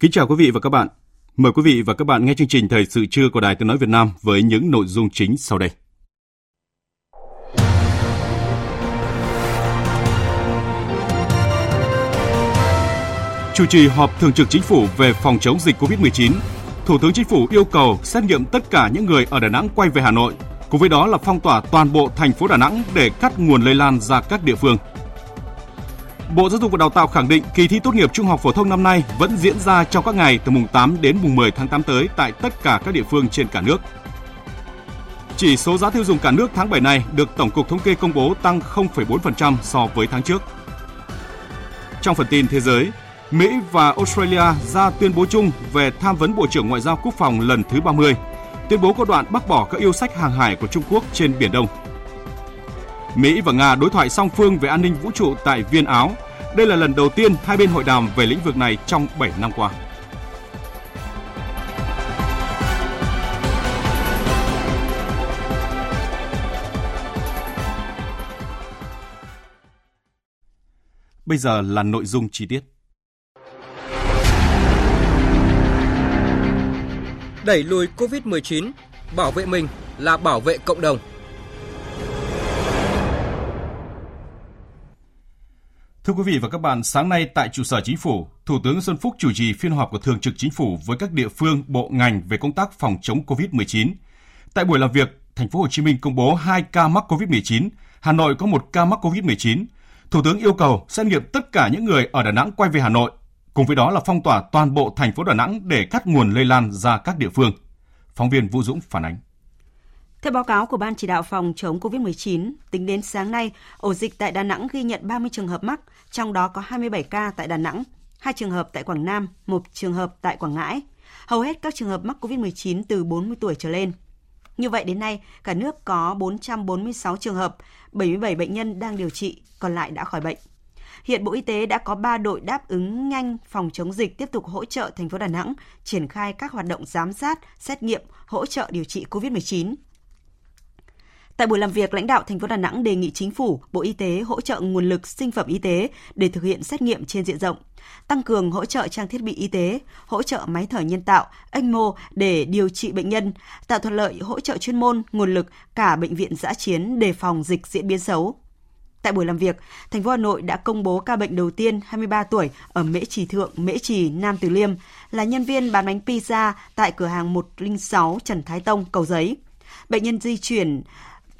Kính chào quý vị và các bạn. Mời quý vị và các bạn nghe chương trình Thời sự trưa của Đài Tiếng Nói Việt Nam với những nội dung chính sau đây. Chủ trì họp thường trực chính phủ về phòng chống dịch COVID-19, Thủ tướng Chính phủ yêu cầu xét nghiệm tất cả những người ở Đà Nẵng quay về Hà Nội, cùng với đó là phong tỏa toàn bộ thành phố Đà Nẵng để cắt nguồn lây lan ra các địa phương. Bộ Giáo dục và Đào tạo khẳng định kỳ thi tốt nghiệp trung học phổ thông năm nay vẫn diễn ra trong các ngày từ mùng 8 đến mùng 10 tháng 8 tới tại tất cả các địa phương trên cả nước. Chỉ số giá tiêu dùng cả nước tháng 7 này được Tổng cục Thống kê công bố tăng 0,4% so với tháng trước. Trong phần tin thế giới, Mỹ và Australia ra tuyên bố chung về tham vấn Bộ trưởng Ngoại giao Quốc phòng lần thứ 30. Tuyên bố có đoạn bác bỏ các yêu sách hàng hải của Trung Quốc trên Biển Đông. Mỹ và Nga đối thoại song phương về an ninh vũ trụ tại Viên Áo. Đây là lần đầu tiên hai bên hội đàm về lĩnh vực này trong 7 năm qua. Bây giờ là nội dung chi tiết. Đẩy lùi COVID-19, bảo vệ mình là bảo vệ cộng đồng. Thưa quý vị và các bạn, sáng nay tại trụ sở chính phủ, Thủ tướng Xuân Phúc chủ trì phiên họp của Thường trực Chính phủ với các địa phương, bộ ngành về công tác phòng chống COVID-19. Tại buổi làm việc, thành phố Hồ Chí Minh công bố 2 ca mắc COVID-19, Hà Nội có một ca mắc COVID-19. Thủ tướng yêu cầu xét nghiệm tất cả những người ở Đà Nẵng quay về Hà Nội, cùng với đó là phong tỏa toàn bộ thành phố Đà Nẵng để cắt nguồn lây lan ra các địa phương. Phóng viên Vũ Dũng phản ánh. Theo báo cáo của Ban chỉ đạo phòng chống COVID-19, tính đến sáng nay, ổ dịch tại Đà Nẵng ghi nhận 30 trường hợp mắc, trong đó có 27 ca tại Đà Nẵng, 2 trường hợp tại Quảng Nam, 1 trường hợp tại Quảng Ngãi. Hầu hết các trường hợp mắc COVID-19 từ 40 tuổi trở lên. Như vậy đến nay, cả nước có 446 trường hợp, 77 bệnh nhân đang điều trị, còn lại đã khỏi bệnh. Hiện Bộ Y tế đã có 3 đội đáp ứng nhanh phòng chống dịch tiếp tục hỗ trợ thành phố Đà Nẵng triển khai các hoạt động giám sát, xét nghiệm, hỗ trợ điều trị COVID-19. Tại buổi làm việc, lãnh đạo thành phố Đà Nẵng đề nghị chính phủ, Bộ Y tế hỗ trợ nguồn lực sinh phẩm y tế để thực hiện xét nghiệm trên diện rộng, tăng cường hỗ trợ trang thiết bị y tế, hỗ trợ máy thở nhân tạo, ECMO để điều trị bệnh nhân, tạo thuận lợi hỗ trợ chuyên môn, nguồn lực cả bệnh viện giã chiến đề phòng dịch diễn biến xấu. Tại buổi làm việc, thành phố Hà Nội đã công bố ca bệnh đầu tiên 23 tuổi ở Mễ Trì Thượng, Mễ Trì, Nam Từ Liêm là nhân viên bán bánh pizza tại cửa hàng 106 Trần Thái Tông, Cầu Giấy. Bệnh nhân di chuyển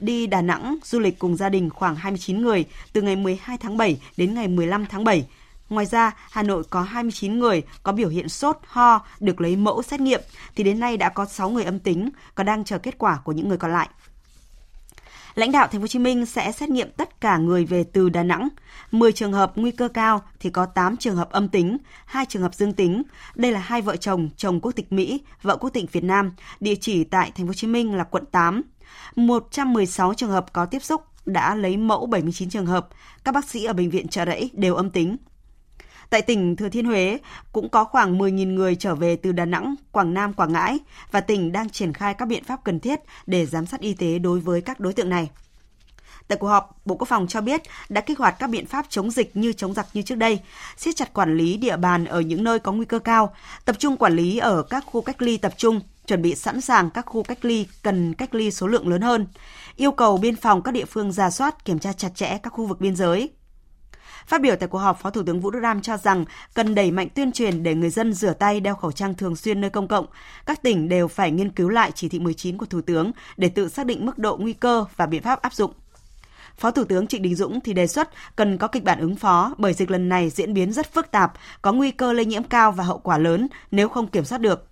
đi Đà Nẵng du lịch cùng gia đình khoảng 29 người từ ngày 12 tháng 7 đến ngày 15 tháng 7. Ngoài ra, Hà Nội có 29 người có biểu hiện sốt, ho được lấy mẫu xét nghiệm thì đến nay đã có 6 người âm tính, còn đang chờ kết quả của những người còn lại. Lãnh đạo Thành phố Hồ Chí Minh sẽ xét nghiệm tất cả người về từ Đà Nẵng. 10 trường hợp nguy cơ cao thì có 8 trường hợp âm tính, 2 trường hợp dương tính. Đây là hai vợ chồng, chồng quốc tịch Mỹ, vợ quốc tịch Việt Nam, địa chỉ tại Thành phố Hồ Chí Minh là quận 8. 116 trường hợp có tiếp xúc đã lấy mẫu 79 trường hợp. Các bác sĩ ở bệnh viện Trợ Rẫy đều âm tính. Tại tỉnh Thừa Thiên Huế cũng có khoảng 10.000 người trở về từ Đà Nẵng, Quảng Nam, Quảng Ngãi và tỉnh đang triển khai các biện pháp cần thiết để giám sát y tế đối với các đối tượng này. Tại cuộc họp, Bộ Quốc phòng cho biết đã kích hoạt các biện pháp chống dịch như chống giặc như trước đây, siết chặt quản lý địa bàn ở những nơi có nguy cơ cao, tập trung quản lý ở các khu cách ly tập trung, chuẩn bị sẵn sàng các khu cách ly cần cách ly số lượng lớn hơn, yêu cầu biên phòng các địa phương ra soát kiểm tra chặt chẽ các khu vực biên giới. Phát biểu tại cuộc họp, Phó Thủ tướng Vũ Đức Đam cho rằng cần đẩy mạnh tuyên truyền để người dân rửa tay đeo khẩu trang thường xuyên nơi công cộng. Các tỉnh đều phải nghiên cứu lại chỉ thị 19 của Thủ tướng để tự xác định mức độ nguy cơ và biện pháp áp dụng. Phó Thủ tướng Trịnh Đình Dũng thì đề xuất cần có kịch bản ứng phó bởi dịch lần này diễn biến rất phức tạp, có nguy cơ lây nhiễm cao và hậu quả lớn nếu không kiểm soát được.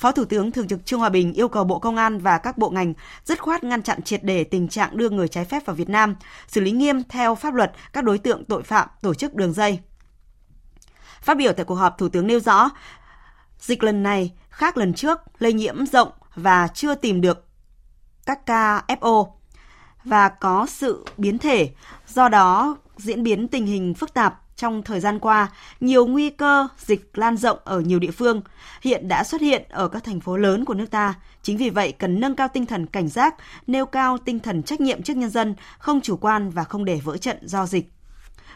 Phó Thủ tướng Thường trực Trương Hòa Bình yêu cầu Bộ Công an và các bộ ngành dứt khoát ngăn chặn triệt để tình trạng đưa người trái phép vào Việt Nam, xử lý nghiêm theo pháp luật các đối tượng tội phạm, tổ chức đường dây. Phát biểu tại cuộc họp, Thủ tướng nêu rõ, dịch lần này khác lần trước, lây nhiễm rộng và chưa tìm được các ca FO và có sự biến thể, do đó diễn biến tình hình phức tạp trong thời gian qua, nhiều nguy cơ dịch lan rộng ở nhiều địa phương hiện đã xuất hiện ở các thành phố lớn của nước ta. Chính vì vậy cần nâng cao tinh thần cảnh giác, nêu cao tinh thần trách nhiệm trước nhân dân, không chủ quan và không để vỡ trận do dịch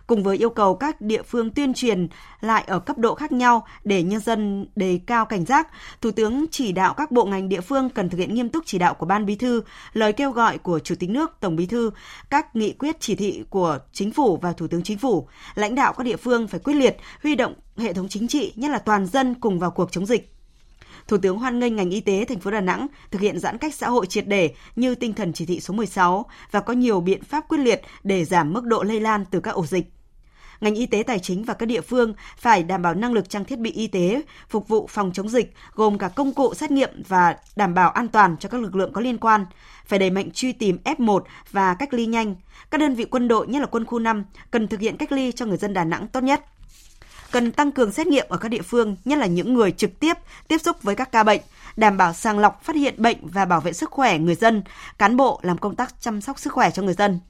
cùng với yêu cầu các địa phương tuyên truyền lại ở cấp độ khác nhau để nhân dân đề cao cảnh giác, Thủ tướng chỉ đạo các bộ ngành địa phương cần thực hiện nghiêm túc chỉ đạo của Ban Bí thư, lời kêu gọi của Chủ tịch nước, Tổng Bí thư, các nghị quyết chỉ thị của Chính phủ và Thủ tướng Chính phủ. Lãnh đạo các địa phương phải quyết liệt, huy động hệ thống chính trị, nhất là toàn dân cùng vào cuộc chống dịch. Thủ tướng hoan nghênh ngành y tế thành phố Đà Nẵng thực hiện giãn cách xã hội triệt để như tinh thần chỉ thị số 16 và có nhiều biện pháp quyết liệt để giảm mức độ lây lan từ các ổ dịch. Ngành y tế tài chính và các địa phương phải đảm bảo năng lực trang thiết bị y tế phục vụ phòng chống dịch, gồm cả công cụ xét nghiệm và đảm bảo an toàn cho các lực lượng có liên quan, phải đẩy mạnh truy tìm F1 và cách ly nhanh. Các đơn vị quân đội, nhất là quân khu 5, cần thực hiện cách ly cho người dân Đà Nẵng tốt nhất cần tăng cường xét nghiệm ở các địa phương, nhất là những người trực tiếp tiếp xúc với các ca bệnh, đảm bảo sàng lọc phát hiện bệnh và bảo vệ sức khỏe người dân, cán bộ làm công tác chăm sóc sức khỏe cho người dân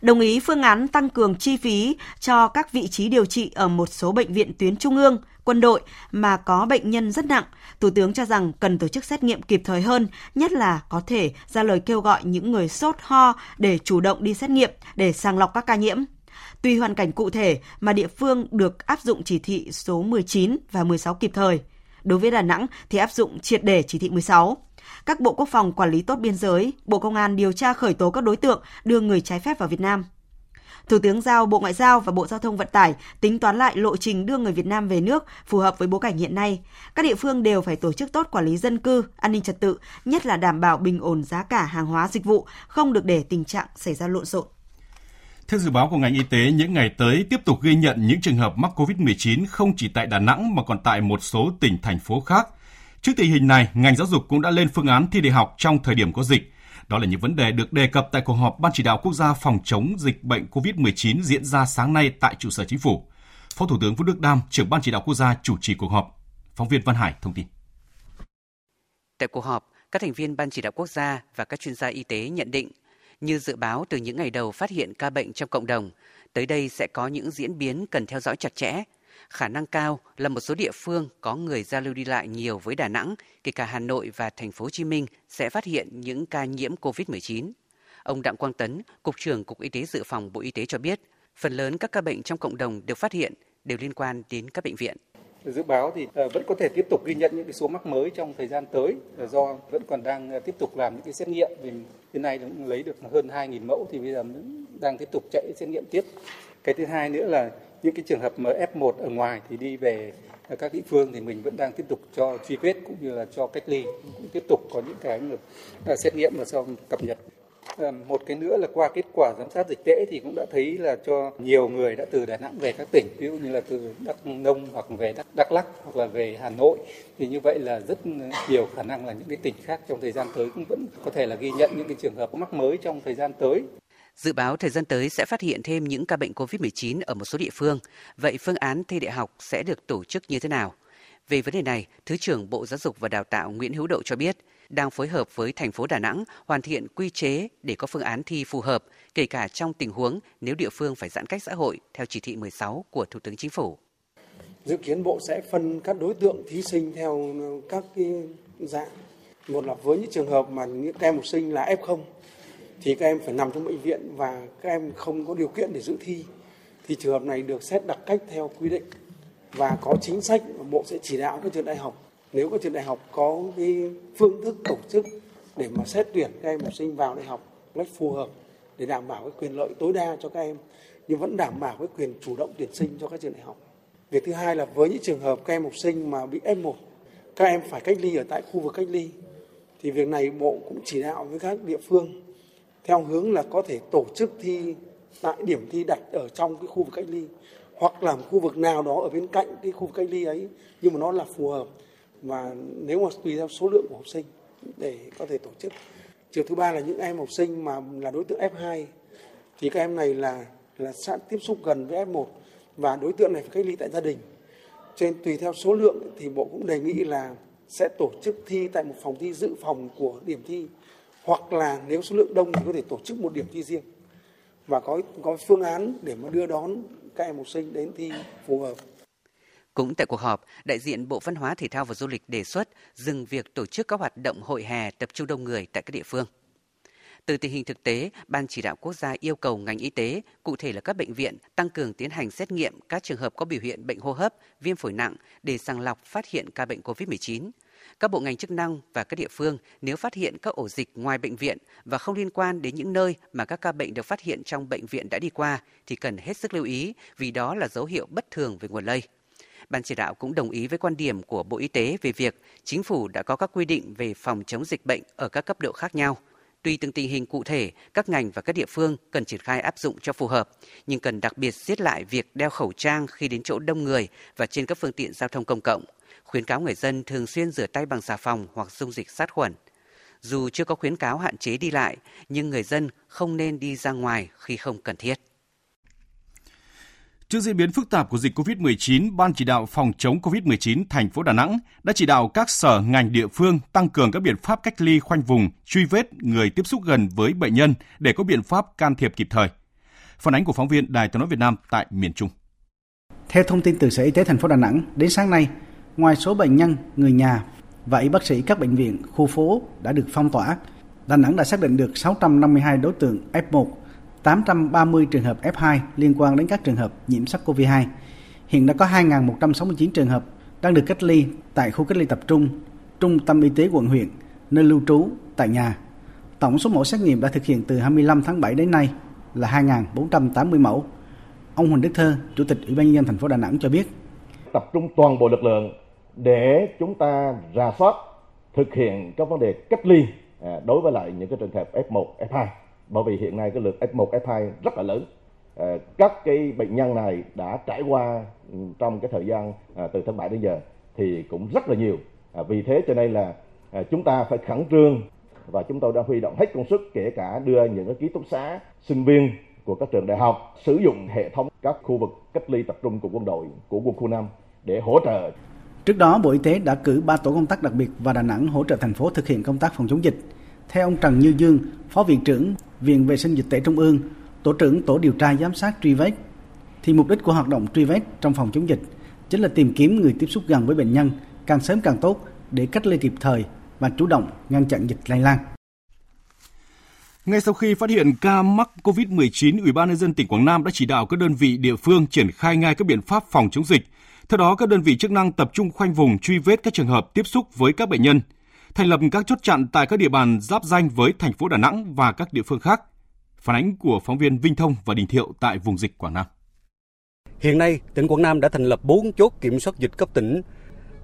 đồng ý phương án tăng cường chi phí cho các vị trí điều trị ở một số bệnh viện tuyến trung ương, quân đội mà có bệnh nhân rất nặng. Thủ tướng cho rằng cần tổ chức xét nghiệm kịp thời hơn, nhất là có thể ra lời kêu gọi những người sốt ho để chủ động đi xét nghiệm để sàng lọc các ca nhiễm. Tùy hoàn cảnh cụ thể mà địa phương được áp dụng chỉ thị số 19 và 16 kịp thời. Đối với Đà Nẵng thì áp dụng triệt để chỉ thị 16 các bộ quốc phòng quản lý tốt biên giới, Bộ Công an điều tra khởi tố các đối tượng đưa người trái phép vào Việt Nam. Thủ tướng giao Bộ Ngoại giao và Bộ Giao thông Vận tải tính toán lại lộ trình đưa người Việt Nam về nước phù hợp với bối cảnh hiện nay. Các địa phương đều phải tổ chức tốt quản lý dân cư, an ninh trật tự, nhất là đảm bảo bình ổn giá cả hàng hóa dịch vụ, không được để tình trạng xảy ra lộn xộn. Theo dự báo của ngành y tế, những ngày tới tiếp tục ghi nhận những trường hợp mắc COVID-19 không chỉ tại Đà Nẵng mà còn tại một số tỉnh, thành phố khác. Trước tình hình này, ngành giáo dục cũng đã lên phương án thi đại học trong thời điểm có dịch. Đó là những vấn đề được đề cập tại cuộc họp Ban chỉ đạo quốc gia phòng chống dịch bệnh COVID-19 diễn ra sáng nay tại trụ sở chính phủ. Phó Thủ tướng Vũ Đức Đam, trưởng Ban chỉ đạo quốc gia chủ trì cuộc họp. Phóng viên Văn Hải thông tin. Tại cuộc họp, các thành viên Ban chỉ đạo quốc gia và các chuyên gia y tế nhận định, như dự báo từ những ngày đầu phát hiện ca bệnh trong cộng đồng, tới đây sẽ có những diễn biến cần theo dõi chặt chẽ khả năng cao là một số địa phương có người giao lưu đi lại nhiều với Đà Nẵng, kể cả Hà Nội và thành phố Hồ Chí Minh sẽ phát hiện những ca nhiễm COVID-19. Ông Đặng Quang Tấn, Cục trưởng Cục Y tế Dự phòng Bộ Y tế cho biết, phần lớn các ca bệnh trong cộng đồng được phát hiện đều liên quan đến các bệnh viện. Dự báo thì ờ, vẫn có thể tiếp tục ghi nhận những cái số mắc mới trong thời gian tới do vẫn còn đang ờ, tiếp tục làm những cái xét nghiệm vì hiện nay cũng lấy được hơn 2.000 mẫu thì bây giờ đang tiếp tục chạy xét nghiệm tiếp. Cái thứ hai nữa là những cái trường hợp mà F1 ở ngoài thì đi về các địa phương thì mình vẫn đang tiếp tục cho truy vết cũng như là cho cách ly cũng tiếp tục có những cái à, xét nghiệm và sau cập nhật Ờ, một cái nữa là qua kết quả giám sát dịch tễ thì cũng đã thấy là cho nhiều người đã từ Đà Nẵng về các tỉnh ví dụ như là từ Đắk Nông hoặc về Đắk, Đắk Lắk hoặc là về Hà Nội thì như vậy là rất nhiều khả năng là những cái tỉnh khác trong thời gian tới cũng vẫn có thể là ghi nhận những cái trường hợp mắc mới trong thời gian tới Dự báo thời gian tới sẽ phát hiện thêm những ca bệnh COVID-19 ở một số địa phương. Vậy phương án thi đại học sẽ được tổ chức như thế nào? Về vấn đề này, Thứ trưởng Bộ Giáo dục và Đào tạo Nguyễn Hữu Độ cho biết, đang phối hợp với thành phố Đà Nẵng hoàn thiện quy chế để có phương án thi phù hợp, kể cả trong tình huống nếu địa phương phải giãn cách xã hội theo chỉ thị 16 của Thủ tướng Chính phủ. Dự kiến Bộ sẽ phân các đối tượng thí sinh theo các cái dạng. Một là với những trường hợp mà những em học sinh là F0 thì các em phải nằm trong bệnh viện và các em không có điều kiện để dự thi thì trường hợp này được xét đặc cách theo quy định và có chính sách bộ sẽ chỉ đạo các trường đại học nếu các trường đại học có cái phương thức tổ chức để mà xét tuyển các em học sinh vào đại học cách phù hợp để đảm bảo cái quyền lợi tối đa cho các em nhưng vẫn đảm bảo cái quyền chủ động tuyển sinh cho các trường đại học. Việc thứ hai là với những trường hợp các em học sinh mà bị F1, các em phải cách ly ở tại khu vực cách ly thì việc này bộ cũng chỉ đạo với các địa phương theo hướng là có thể tổ chức thi tại điểm thi đặt ở trong cái khu vực cách ly hoặc là khu vực nào đó ở bên cạnh cái khu vực cách ly ấy nhưng mà nó là phù hợp và nếu mà tùy theo số lượng của học sinh để có thể tổ chức. Trường thứ ba là những em học sinh mà là đối tượng F2 thì các em này là là sát tiếp xúc gần với F1 và đối tượng này phải cách ly tại gia đình. Trên tùy theo số lượng thì bộ cũng đề nghị là sẽ tổ chức thi tại một phòng thi dự phòng của điểm thi hoặc là nếu số lượng đông thì có thể tổ chức một điểm thi riêng và có có phương án để mà đưa đón các em học sinh đến thi phù hợp. Cũng tại cuộc họp, đại diện Bộ Văn hóa Thể thao và Du lịch đề xuất dừng việc tổ chức các hoạt động hội hè tập trung đông người tại các địa phương. Từ tình hình thực tế, Ban chỉ đạo quốc gia yêu cầu ngành y tế, cụ thể là các bệnh viện, tăng cường tiến hành xét nghiệm các trường hợp có biểu hiện bệnh hô hấp, viêm phổi nặng để sàng lọc phát hiện ca bệnh COVID-19. Các bộ ngành chức năng và các địa phương nếu phát hiện các ổ dịch ngoài bệnh viện và không liên quan đến những nơi mà các ca bệnh được phát hiện trong bệnh viện đã đi qua thì cần hết sức lưu ý vì đó là dấu hiệu bất thường về nguồn lây. Ban chỉ đạo cũng đồng ý với quan điểm của Bộ Y tế về việc chính phủ đã có các quy định về phòng chống dịch bệnh ở các cấp độ khác nhau. Tùy từng tình hình cụ thể, các ngành và các địa phương cần triển khai áp dụng cho phù hợp, nhưng cần đặc biệt siết lại việc đeo khẩu trang khi đến chỗ đông người và trên các phương tiện giao thông công cộng. Khuyến cáo người dân thường xuyên rửa tay bằng xà phòng hoặc dung dịch sát khuẩn. Dù chưa có khuyến cáo hạn chế đi lại, nhưng người dân không nên đi ra ngoài khi không cần thiết. Trước diễn biến phức tạp của dịch COVID-19, Ban chỉ đạo phòng chống COVID-19 thành phố Đà Nẵng đã chỉ đạo các sở ngành địa phương tăng cường các biện pháp cách ly khoanh vùng, truy vết người tiếp xúc gần với bệnh nhân để có biện pháp can thiệp kịp thời. Phản ánh của phóng viên Đài Tiếng nói Việt Nam tại miền Trung. Theo thông tin từ Sở Y tế thành phố Đà Nẵng, đến sáng nay, ngoài số bệnh nhân, người nhà và y bác sĩ các bệnh viện, khu phố đã được phong tỏa, Đà Nẵng đã xác định được 652 đối tượng F1 830 trường hợp F2 liên quan đến các trường hợp nhiễm SARS-CoV-2. Hiện đã có 2.169 trường hợp đang được cách ly tại khu cách ly tập trung, trung tâm y tế quận huyện, nơi lưu trú, tại nhà. Tổng số mẫu xét nghiệm đã thực hiện từ 25 tháng 7 đến nay là 2.480 mẫu. Ông Huỳnh Đức Thơ, Chủ tịch Ủy ban nhân dân thành phố Đà Nẵng cho biết. Tập trung toàn bộ lực lượng để chúng ta rà soát thực hiện các vấn đề cách ly à, đối với lại những cái trường hợp F1, F2 bởi vì hiện nay cái lượt F1, F2 rất là lớn. Ờ, các cái bệnh nhân này đã trải qua ừ, trong cái thời gian ờ, từ tháng 7 đến giờ thì cũng rất là nhiều. Ờ, vì thế cho nên là chúng ta phải khẩn trương và chúng tôi đã huy động hết công suất kể cả đưa những cái ký túc xá sinh viên của các trường đại học sử dụng hệ thống các khu vực cách ly tập trung của quân đội của quân khu 5 để hỗ trợ. Trước đó, Bộ Y tế đã cử 3 tổ công tác đặc biệt và Đà Nẵng hỗ trợ thành phố thực hiện công tác phòng chống dịch. Theo ông Trần Như Dương, Phó Viện trưởng Viện Vệ sinh Dịch tễ Trung ương, Tổ trưởng Tổ điều tra giám sát truy vết, thì mục đích của hoạt động truy vết trong phòng chống dịch chính là tìm kiếm người tiếp xúc gần với bệnh nhân càng sớm càng tốt để cách ly kịp thời và chủ động ngăn chặn dịch lây lan. Ngay sau khi phát hiện ca mắc COVID-19, Ủy ban nhân dân tỉnh Quảng Nam đã chỉ đạo các đơn vị địa phương triển khai ngay các biện pháp phòng chống dịch. Theo đó, các đơn vị chức năng tập trung khoanh vùng truy vết các trường hợp tiếp xúc với các bệnh nhân, thành lập các chốt chặn tại các địa bàn giáp danh với thành phố Đà Nẵng và các địa phương khác. Phản ánh của phóng viên Vinh Thông và Đình Thiệu tại vùng dịch Quảng Nam. Hiện nay, tỉnh Quảng Nam đã thành lập 4 chốt kiểm soát dịch cấp tỉnh.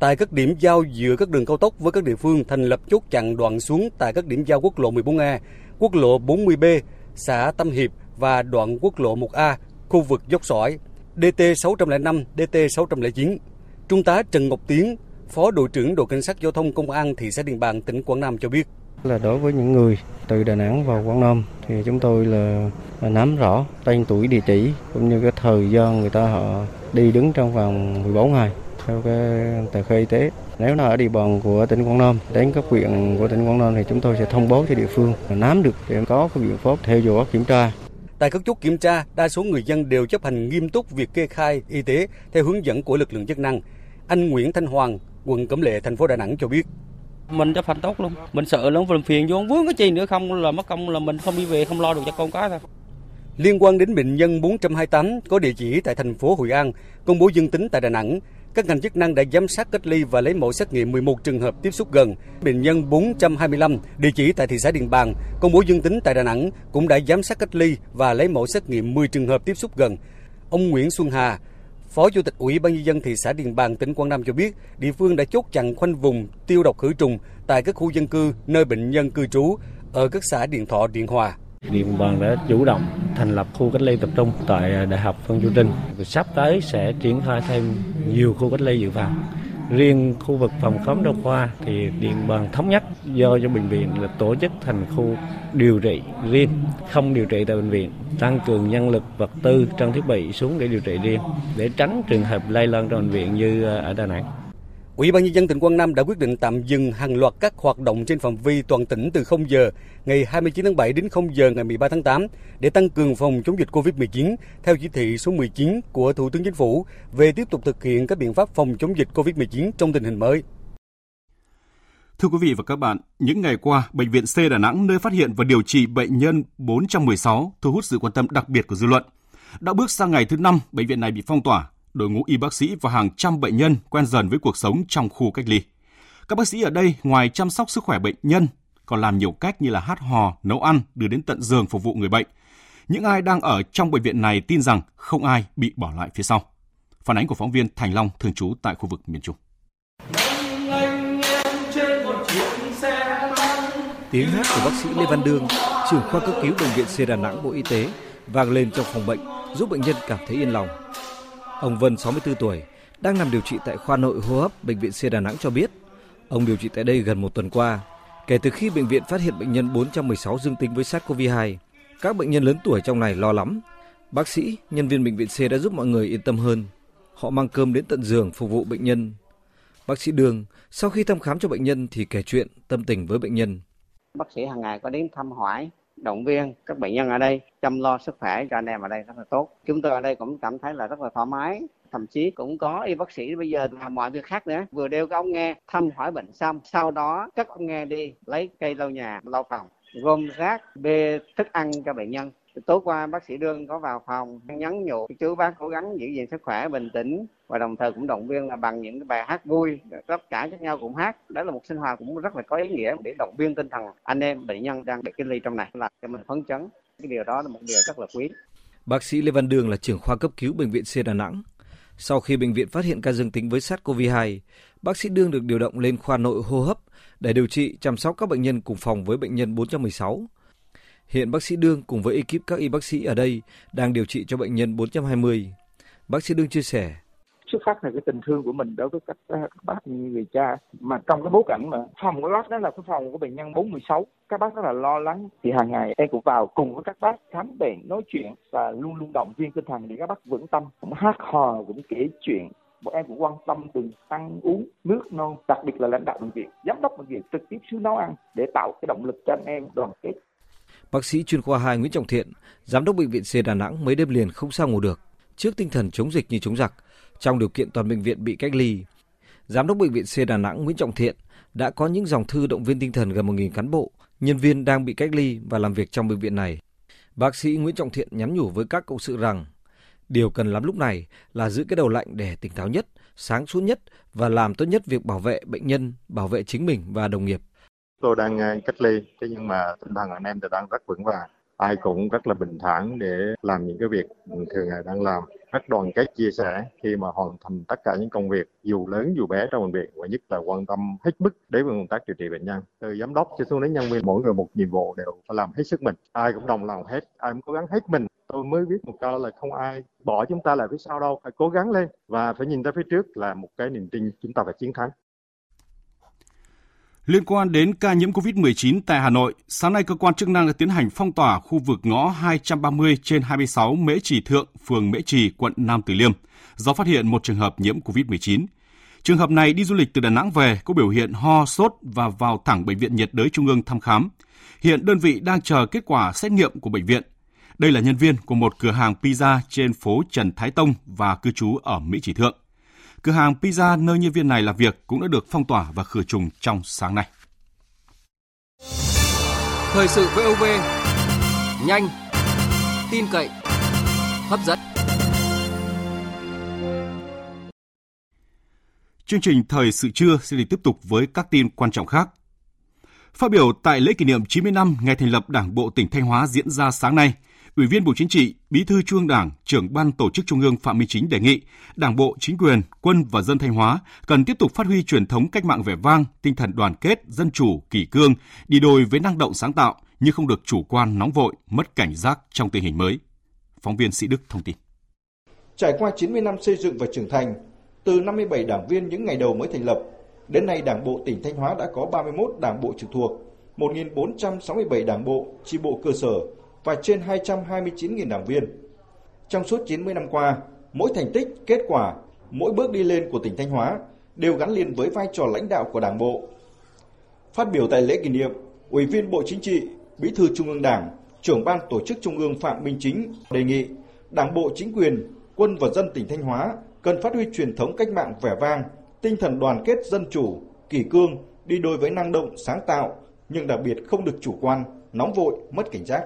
Tại các điểm giao giữa các đường cao tốc với các địa phương thành lập chốt chặn đoạn xuống tại các điểm giao quốc lộ 14A, quốc lộ 40B, xã Tâm Hiệp và đoạn quốc lộ 1A, khu vực dốc sỏi, DT 605, DT 609. Trung tá Trần Ngọc Tiến, Phó đội trưởng đội cảnh sát giao thông công an thị xã Điện Bàn tỉnh Quảng Nam cho biết. Là đối với những người từ Đà Nẵng vào Quảng Nam thì chúng tôi là, nắm rõ tên tuổi địa chỉ cũng như cái thời gian người ta họ đi đứng trong vòng 14 ngày theo cái tờ khai y tế. Nếu là ở địa bàn của tỉnh Quảng Nam đến các huyện của tỉnh Quảng Nam thì chúng tôi sẽ thông báo cho địa phương nắm được để có cái biện pháp theo dõi kiểm tra. Tại các chốt kiểm tra, đa số người dân đều chấp hành nghiêm túc việc kê khai y tế theo hướng dẫn của lực lượng chức năng. Anh Nguyễn Thanh Hoàng, quận Cẩm Lệ, thành phố Đà Nẵng cho biết. Mình chấp hành tốt luôn. Mình sợ lắm phần phiền vô vướng cái chi nữa không là mất công là mình không đi về không lo được cho con cái thôi. Liên quan đến bệnh nhân 428 có địa chỉ tại thành phố Hội An, công bố dương tính tại Đà Nẵng, các ngành chức năng đã giám sát cách ly và lấy mẫu xét nghiệm 11 trường hợp tiếp xúc gần. Bệnh nhân 425, địa chỉ tại thị xã Điện Bàn, công bố dương tính tại Đà Nẵng, cũng đã giám sát cách ly và lấy mẫu xét nghiệm 10 trường hợp tiếp xúc gần. Ông Nguyễn Xuân Hà, Phó Chủ tịch Ủy ban nhân dân thị xã Điện Bàn tỉnh Quảng Nam cho biết, địa phương đã chốt chặn khoanh vùng tiêu độc khử trùng tại các khu dân cư nơi bệnh nhân cư trú ở các xã Điện Thọ, Điện Hòa. Điện bàn đã chủ động thành lập khu cách ly tập trung tại Đại học Phan Chu Trinh. Sắp tới sẽ triển khai thêm nhiều khu cách ly dự phòng. Riêng khu vực phòng khám đa khoa thì Điện bàn thống nhất do cho bệnh viện là tổ chức thành khu điều trị riêng, không điều trị tại bệnh viện, tăng cường nhân lực, vật tư, trang thiết bị xuống để điều trị riêng, để tránh trường hợp lây lan trong bệnh viện như ở Đà Nẵng. Ủy ban nhân dân tỉnh Quảng Nam đã quyết định tạm dừng hàng loạt các hoạt động trên phạm vi toàn tỉnh từ 0 giờ ngày 29 tháng 7 đến 0 giờ ngày 13 tháng 8 để tăng cường phòng chống dịch COVID-19 theo chỉ thị số 19 của Thủ tướng Chính phủ về tiếp tục thực hiện các biện pháp phòng chống dịch COVID-19 trong tình hình mới. Thưa quý vị và các bạn, những ngày qua, Bệnh viện C Đà Nẵng nơi phát hiện và điều trị bệnh nhân 416 thu hút sự quan tâm đặc biệt của dư luận. Đã bước sang ngày thứ 5, bệnh viện này bị phong tỏa đội ngũ y bác sĩ và hàng trăm bệnh nhân quen dần với cuộc sống trong khu cách ly. Các bác sĩ ở đây ngoài chăm sóc sức khỏe bệnh nhân, còn làm nhiều cách như là hát hò, nấu ăn, đưa đến tận giường phục vụ người bệnh. Những ai đang ở trong bệnh viện này tin rằng không ai bị bỏ lại phía sau. Phản ánh của phóng viên Thành Long thường trú tại khu vực miền Trung. Tiếng hát của bác sĩ Lê Văn Đương, trưởng khoa cấp cứu bệnh viện C Đà Nẵng Bộ Y tế vang lên trong phòng bệnh, giúp bệnh nhân cảm thấy yên lòng. Ông Vân 64 tuổi, đang nằm điều trị tại khoa nội hô hấp bệnh viện C Đà Nẵng cho biết, ông điều trị tại đây gần một tuần qua. Kể từ khi bệnh viện phát hiện bệnh nhân 416 dương tính với SARS-CoV-2, các bệnh nhân lớn tuổi trong này lo lắm. Bác sĩ, nhân viên bệnh viện C đã giúp mọi người yên tâm hơn. Họ mang cơm đến tận giường phục vụ bệnh nhân. Bác sĩ Đường, sau khi thăm khám cho bệnh nhân thì kể chuyện, tâm tình với bệnh nhân. Bác sĩ hàng ngày có đến thăm hỏi, động viên các bệnh nhân ở đây, chăm lo sức khỏe cho anh em ở đây rất là tốt. Chúng tôi ở đây cũng cảm thấy là rất là thoải mái, thậm chí cũng có y bác sĩ bây giờ làm mọi việc khác nữa. Vừa đeo cái ống nghe, thăm hỏi bệnh xong, sau đó các ông nghe đi, lấy cây lau nhà, lau phòng, gom rác, bê thức ăn cho bệnh nhân tối qua bác sĩ đương có vào phòng nhắn nhủ. Chú bác cố gắng giữ gìn sức khỏe bình tĩnh và đồng thời cũng động viên là bằng những cái bài hát vui. Tất cả các nhau cũng hát. Đó là một sinh hoạt cũng rất là có ý nghĩa để động viên tinh thần anh em bệnh nhân đang bị cách ly trong này. Là cho mình phấn chấn. Cái điều đó là một điều rất là quý. Bác sĩ Lê Văn Đường là trưởng khoa cấp cứu bệnh viện C Đà Nẵng. Sau khi bệnh viện phát hiện ca dương tính với SARS-CoV-2, bác sĩ Đương được điều động lên khoa nội hô hấp để điều trị chăm sóc các bệnh nhân cùng phòng với bệnh nhân 416. Hiện bác sĩ Đương cùng với ekip các y bác sĩ ở đây đang điều trị cho bệnh nhân 420. Bác sĩ Đương chia sẻ, xuất phát là cái tình thương của mình đối với các, các bác như người cha mà trong cái bối cảnh mà phòng của bác đó là cái phòng của bệnh nhân 416 các bác rất là lo lắng. Thì hàng ngày em cũng vào cùng với các bác khám bệnh nói chuyện và luôn luôn động viên tinh thần để các bác vững tâm cũng hát hò cũng kể chuyện. Bọn em cũng quan tâm từng ăn uống nước non đặc biệt là lãnh đạo bệnh viện giám đốc bệnh viện trực tiếp xuống nấu ăn để tạo cái động lực cho anh em đoàn kết. Bác sĩ chuyên khoa 2 Nguyễn Trọng Thiện, giám đốc bệnh viện C Đà Nẵng mấy đêm liền không sao ngủ được. Trước tinh thần chống dịch như chống giặc, trong điều kiện toàn bệnh viện bị cách ly, giám đốc bệnh viện C Đà Nẵng Nguyễn Trọng Thiện đã có những dòng thư động viên tinh thần gần 1.000 cán bộ, nhân viên đang bị cách ly và làm việc trong bệnh viện này. Bác sĩ Nguyễn Trọng Thiện nhắn nhủ với các cộng sự rằng điều cần làm lúc này là giữ cái đầu lạnh để tỉnh táo nhất, sáng suốt nhất và làm tốt nhất việc bảo vệ bệnh nhân, bảo vệ chính mình và đồng nghiệp. Tôi đang ờ, cách ly, thế nhưng mà tinh thần anh em thì đang rất vững vàng. Ai cũng rất là bình thản để làm những cái việc thường ngày đang làm. Rất đoàn kết chia sẻ khi mà hoàn thành tất cả những công việc dù lớn dù bé trong bệnh viện và nhất là quan tâm hết mức đến công tác điều trị bệnh nhân. Từ giám đốc cho xuống đến nhân viên mỗi người một nhiệm vụ đều phải làm hết sức mình. Ai cũng đồng lòng hết ai cũng cố gắng hết mình. Tôi mới viết một câu là không ai bỏ chúng ta lại phía sau đâu phải cố gắng lên. Và phải nhìn ra phía trước là một cái niềm tin chúng ta phải chiến thắng. Liên quan đến ca nhiễm COVID-19 tại Hà Nội, sáng nay cơ quan chức năng đã tiến hành phong tỏa khu vực ngõ 230 trên 26 Mễ Trì Thượng, phường Mễ Trì, quận Nam Từ Liêm, do phát hiện một trường hợp nhiễm COVID-19. Trường hợp này đi du lịch từ Đà Nẵng về có biểu hiện ho, sốt và vào thẳng Bệnh viện nhiệt đới Trung ương thăm khám. Hiện đơn vị đang chờ kết quả xét nghiệm của bệnh viện. Đây là nhân viên của một cửa hàng pizza trên phố Trần Thái Tông và cư trú ở Mỹ Chỉ Thượng. Cửa hàng pizza nơi nhân viên này làm việc cũng đã được phong tỏa và khử trùng trong sáng nay. Thời sự VOV, nhanh, tin cậy, hấp dẫn. Chương trình Thời sự trưa sẽ được tiếp tục với các tin quan trọng khác. Phát biểu tại lễ kỷ niệm 90 năm ngày thành lập Đảng bộ tỉnh Thanh Hóa diễn ra sáng nay, Ủy viên Bộ Chính trị, Bí thư Trung ương Đảng, trưởng ban tổ chức Trung ương Phạm Minh Chính đề nghị Đảng bộ, chính quyền, quân và dân Thanh Hóa cần tiếp tục phát huy truyền thống cách mạng vẻ vang, tinh thần đoàn kết, dân chủ, kỷ cương, đi đôi với năng động sáng tạo, nhưng không được chủ quan nóng vội, mất cảnh giác trong tình hình mới. Phóng viên Sĩ Đức thông tin. Trải qua 90 năm xây dựng và trưởng thành, từ 57 đảng viên những ngày đầu mới thành lập, đến nay Đảng bộ tỉnh Thanh Hóa đã có 31 đảng bộ trực thuộc, 1.467 đảng bộ, chi bộ cơ sở và trên 229.000 đảng viên. Trong suốt 90 năm qua, mỗi thành tích, kết quả, mỗi bước đi lên của tỉnh Thanh Hóa đều gắn liền với vai trò lãnh đạo của Đảng bộ. Phát biểu tại lễ kỷ niệm, Ủy viên Bộ Chính trị, Bí thư Trung ương Đảng, trưởng ban tổ chức Trung ương Phạm Minh Chính đề nghị Đảng bộ chính quyền, quân và dân tỉnh Thanh Hóa cần phát huy truyền thống cách mạng vẻ vang, tinh thần đoàn kết dân chủ, kỷ cương đi đôi với năng động, sáng tạo, nhưng đặc biệt không được chủ quan, nóng vội, mất cảnh giác.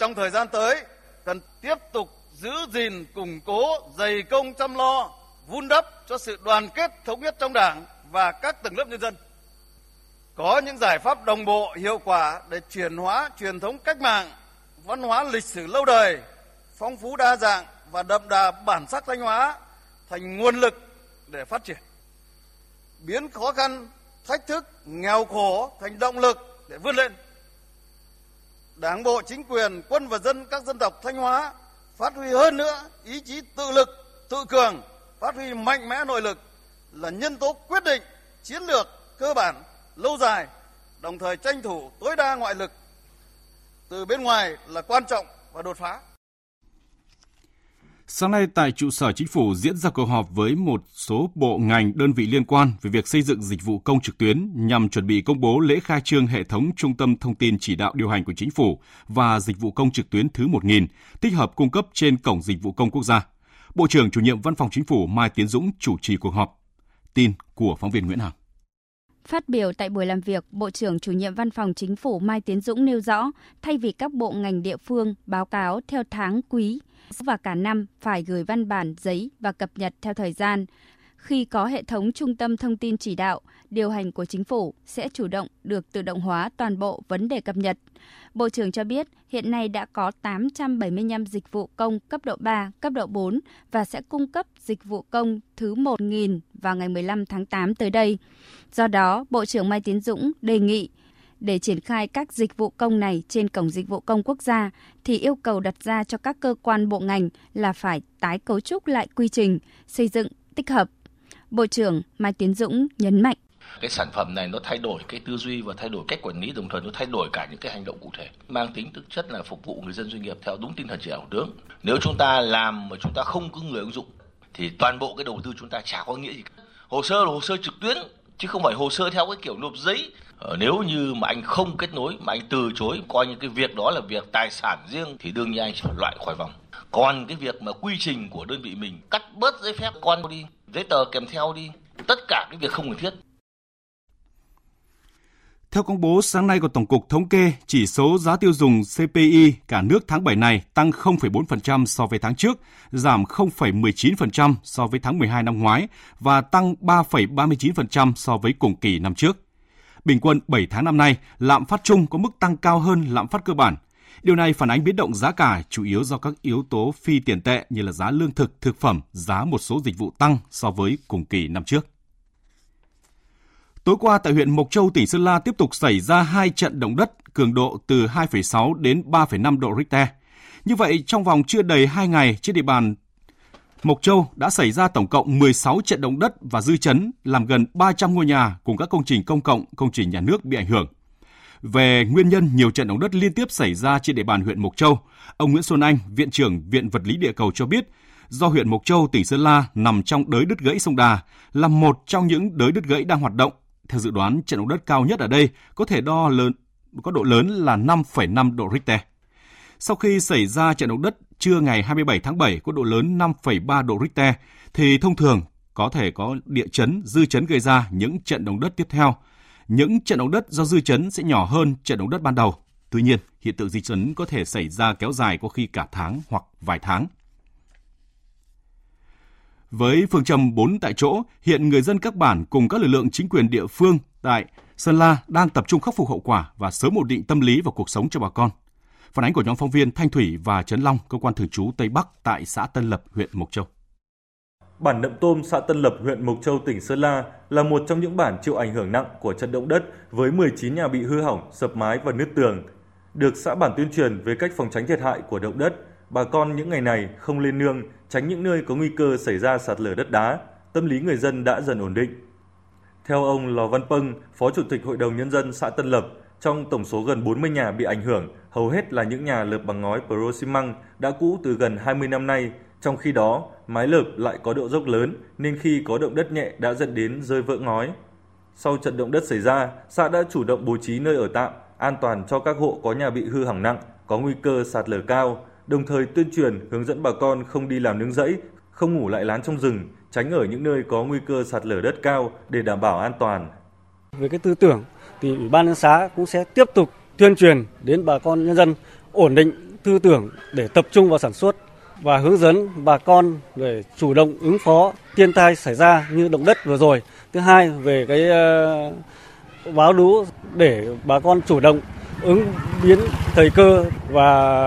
Trong thời gian tới, cần tiếp tục giữ gìn, củng cố, dày công chăm lo, vun đắp cho sự đoàn kết thống nhất trong Đảng và các tầng lớp nhân dân. Có những giải pháp đồng bộ hiệu quả để chuyển hóa truyền thống cách mạng, văn hóa lịch sử lâu đời, phong phú đa dạng và đậm đà bản sắc Thanh Hóa thành nguồn lực để phát triển. Biến khó khăn, thách thức, nghèo khổ thành động lực để vươn lên. Đảng bộ, chính quyền, quân và dân các dân tộc Thanh Hóa phát huy hơn nữa ý chí tự lực, tự cường, phát huy mạnh mẽ nội lực là nhân tố quyết định, chiến lược, cơ bản, lâu dài, đồng thời tranh thủ tối đa ngoại lực từ bên ngoài là quan trọng và đột phá. Sáng nay tại trụ sở chính phủ diễn ra cuộc họp với một số bộ ngành đơn vị liên quan về việc xây dựng dịch vụ công trực tuyến nhằm chuẩn bị công bố lễ khai trương hệ thống trung tâm thông tin chỉ đạo điều hành của chính phủ và dịch vụ công trực tuyến thứ 1000, tích hợp cung cấp trên cổng dịch vụ công quốc gia. Bộ trưởng chủ nhiệm Văn phòng Chính phủ Mai Tiến Dũng chủ trì cuộc họp. Tin của phóng viên Nguyễn Hằng. Phát biểu tại buổi làm việc, Bộ trưởng chủ nhiệm Văn phòng Chính phủ Mai Tiến Dũng nêu rõ, thay vì các bộ ngành địa phương báo cáo theo tháng quý và cả năm phải gửi văn bản giấy và cập nhật theo thời gian, khi có hệ thống trung tâm thông tin chỉ đạo, điều hành của chính phủ sẽ chủ động được tự động hóa toàn bộ vấn đề cập nhật. Bộ trưởng cho biết hiện nay đã có 875 dịch vụ công cấp độ 3, cấp độ 4 và sẽ cung cấp dịch vụ công thứ 1.000 vào ngày 15 tháng 8 tới đây. Do đó, Bộ trưởng Mai Tiến Dũng đề nghị để triển khai các dịch vụ công này trên cổng dịch vụ công quốc gia thì yêu cầu đặt ra cho các cơ quan bộ ngành là phải tái cấu trúc lại quy trình, xây dựng tích hợp Bộ trưởng Mai Tiến Dũng nhấn mạnh. Cái sản phẩm này nó thay đổi cái tư duy và thay đổi cách quản lý đồng thời nó thay đổi cả những cái hành động cụ thể mang tính thực chất là phục vụ người dân doanh nghiệp theo đúng tinh thần chỉ đạo của tướng. Nếu chúng ta làm mà chúng ta không có người ứng dụng thì toàn bộ cái đầu tư chúng ta chả có nghĩa gì cả. Hồ sơ là hồ sơ trực tuyến chứ không phải hồ sơ theo cái kiểu nộp giấy. Ờ, nếu như mà anh không kết nối mà anh từ chối coi như cái việc đó là việc tài sản riêng thì đương nhiên anh phải loại khỏi vòng. Còn cái việc mà quy trình của đơn vị mình cắt bớt giấy phép con đi giấy tờ kèm theo đi, tất cả cái việc không cần thiết. Theo công bố sáng nay của Tổng cục Thống kê, chỉ số giá tiêu dùng CPI cả nước tháng 7 này tăng 0,4% so với tháng trước, giảm 0,19% so với tháng 12 năm ngoái và tăng 3,39% so với cùng kỳ năm trước. Bình quân 7 tháng năm nay, lạm phát chung có mức tăng cao hơn lạm phát cơ bản – Điều này phản ánh biến động giá cả chủ yếu do các yếu tố phi tiền tệ như là giá lương thực, thực phẩm, giá một số dịch vụ tăng so với cùng kỳ năm trước. Tối qua tại huyện Mộc Châu, tỉnh Sơn La tiếp tục xảy ra hai trận động đất cường độ từ 2,6 đến 3,5 độ Richter. Như vậy, trong vòng chưa đầy 2 ngày trên địa bàn Mộc Châu đã xảy ra tổng cộng 16 trận động đất và dư chấn làm gần 300 ngôi nhà cùng các công trình công cộng, công trình nhà nước bị ảnh hưởng. Về nguyên nhân nhiều trận động đất liên tiếp xảy ra trên địa bàn huyện Mộc Châu, ông Nguyễn Xuân Anh, Viện trưởng Viện Vật lý Địa cầu cho biết, do huyện Mộc Châu, tỉnh Sơn La nằm trong đới đứt gãy sông Đà, là một trong những đới đứt gãy đang hoạt động. Theo dự đoán, trận động đất cao nhất ở đây có thể đo lớn có độ lớn là 5,5 độ Richter. Sau khi xảy ra trận động đất trưa ngày 27 tháng 7 có độ lớn 5,3 độ Richter, thì thông thường có thể có địa chấn, dư chấn gây ra những trận động đất tiếp theo những trận động đất do dư chấn sẽ nhỏ hơn trận động đất ban đầu. Tuy nhiên, hiện tượng dư chấn có thể xảy ra kéo dài có khi cả tháng hoặc vài tháng. Với phương châm 4 tại chỗ, hiện người dân các bản cùng các lực lượng chính quyền địa phương tại Sơn La đang tập trung khắc phục hậu quả và sớm ổn định tâm lý và cuộc sống cho bà con. Phản ánh của nhóm phóng viên Thanh Thủy và Trấn Long, cơ quan thường trú Tây Bắc tại xã Tân Lập, huyện Mộc Châu. Bản Nậm Tôm, xã Tân Lập, huyện Mộc Châu, tỉnh Sơn La là một trong những bản chịu ảnh hưởng nặng của trận động đất với 19 nhà bị hư hỏng, sập mái và nứt tường. Được xã bản tuyên truyền về cách phòng tránh thiệt hại của động đất, bà con những ngày này không lên nương, tránh những nơi có nguy cơ xảy ra sạt lở đất đá, tâm lý người dân đã dần ổn định. Theo ông Lò Văn Pâng, Phó Chủ tịch Hội đồng Nhân dân xã Tân Lập, trong tổng số gần 40 nhà bị ảnh hưởng, hầu hết là những nhà lợp bằng ngói pro xi măng đã cũ từ gần 20 năm nay. Trong khi đó, mái lợp lại có độ dốc lớn nên khi có động đất nhẹ đã dẫn đến rơi vỡ ngói. Sau trận động đất xảy ra, xã đã chủ động bố trí nơi ở tạm, an toàn cho các hộ có nhà bị hư hỏng nặng, có nguy cơ sạt lở cao, đồng thời tuyên truyền hướng dẫn bà con không đi làm nương rẫy, không ngủ lại lán trong rừng, tránh ở những nơi có nguy cơ sạt lở đất cao để đảm bảo an toàn. Về cái tư tưởng thì Ủy ban nhân xã cũng sẽ tiếp tục tuyên truyền đến bà con nhân dân ổn định tư tưởng để tập trung vào sản xuất và hướng dẫn bà con để chủ động ứng phó thiên tai xảy ra như động đất vừa rồi. Thứ hai về cái ờ, báo lũ để bà con chủ động ứng biến thời cơ và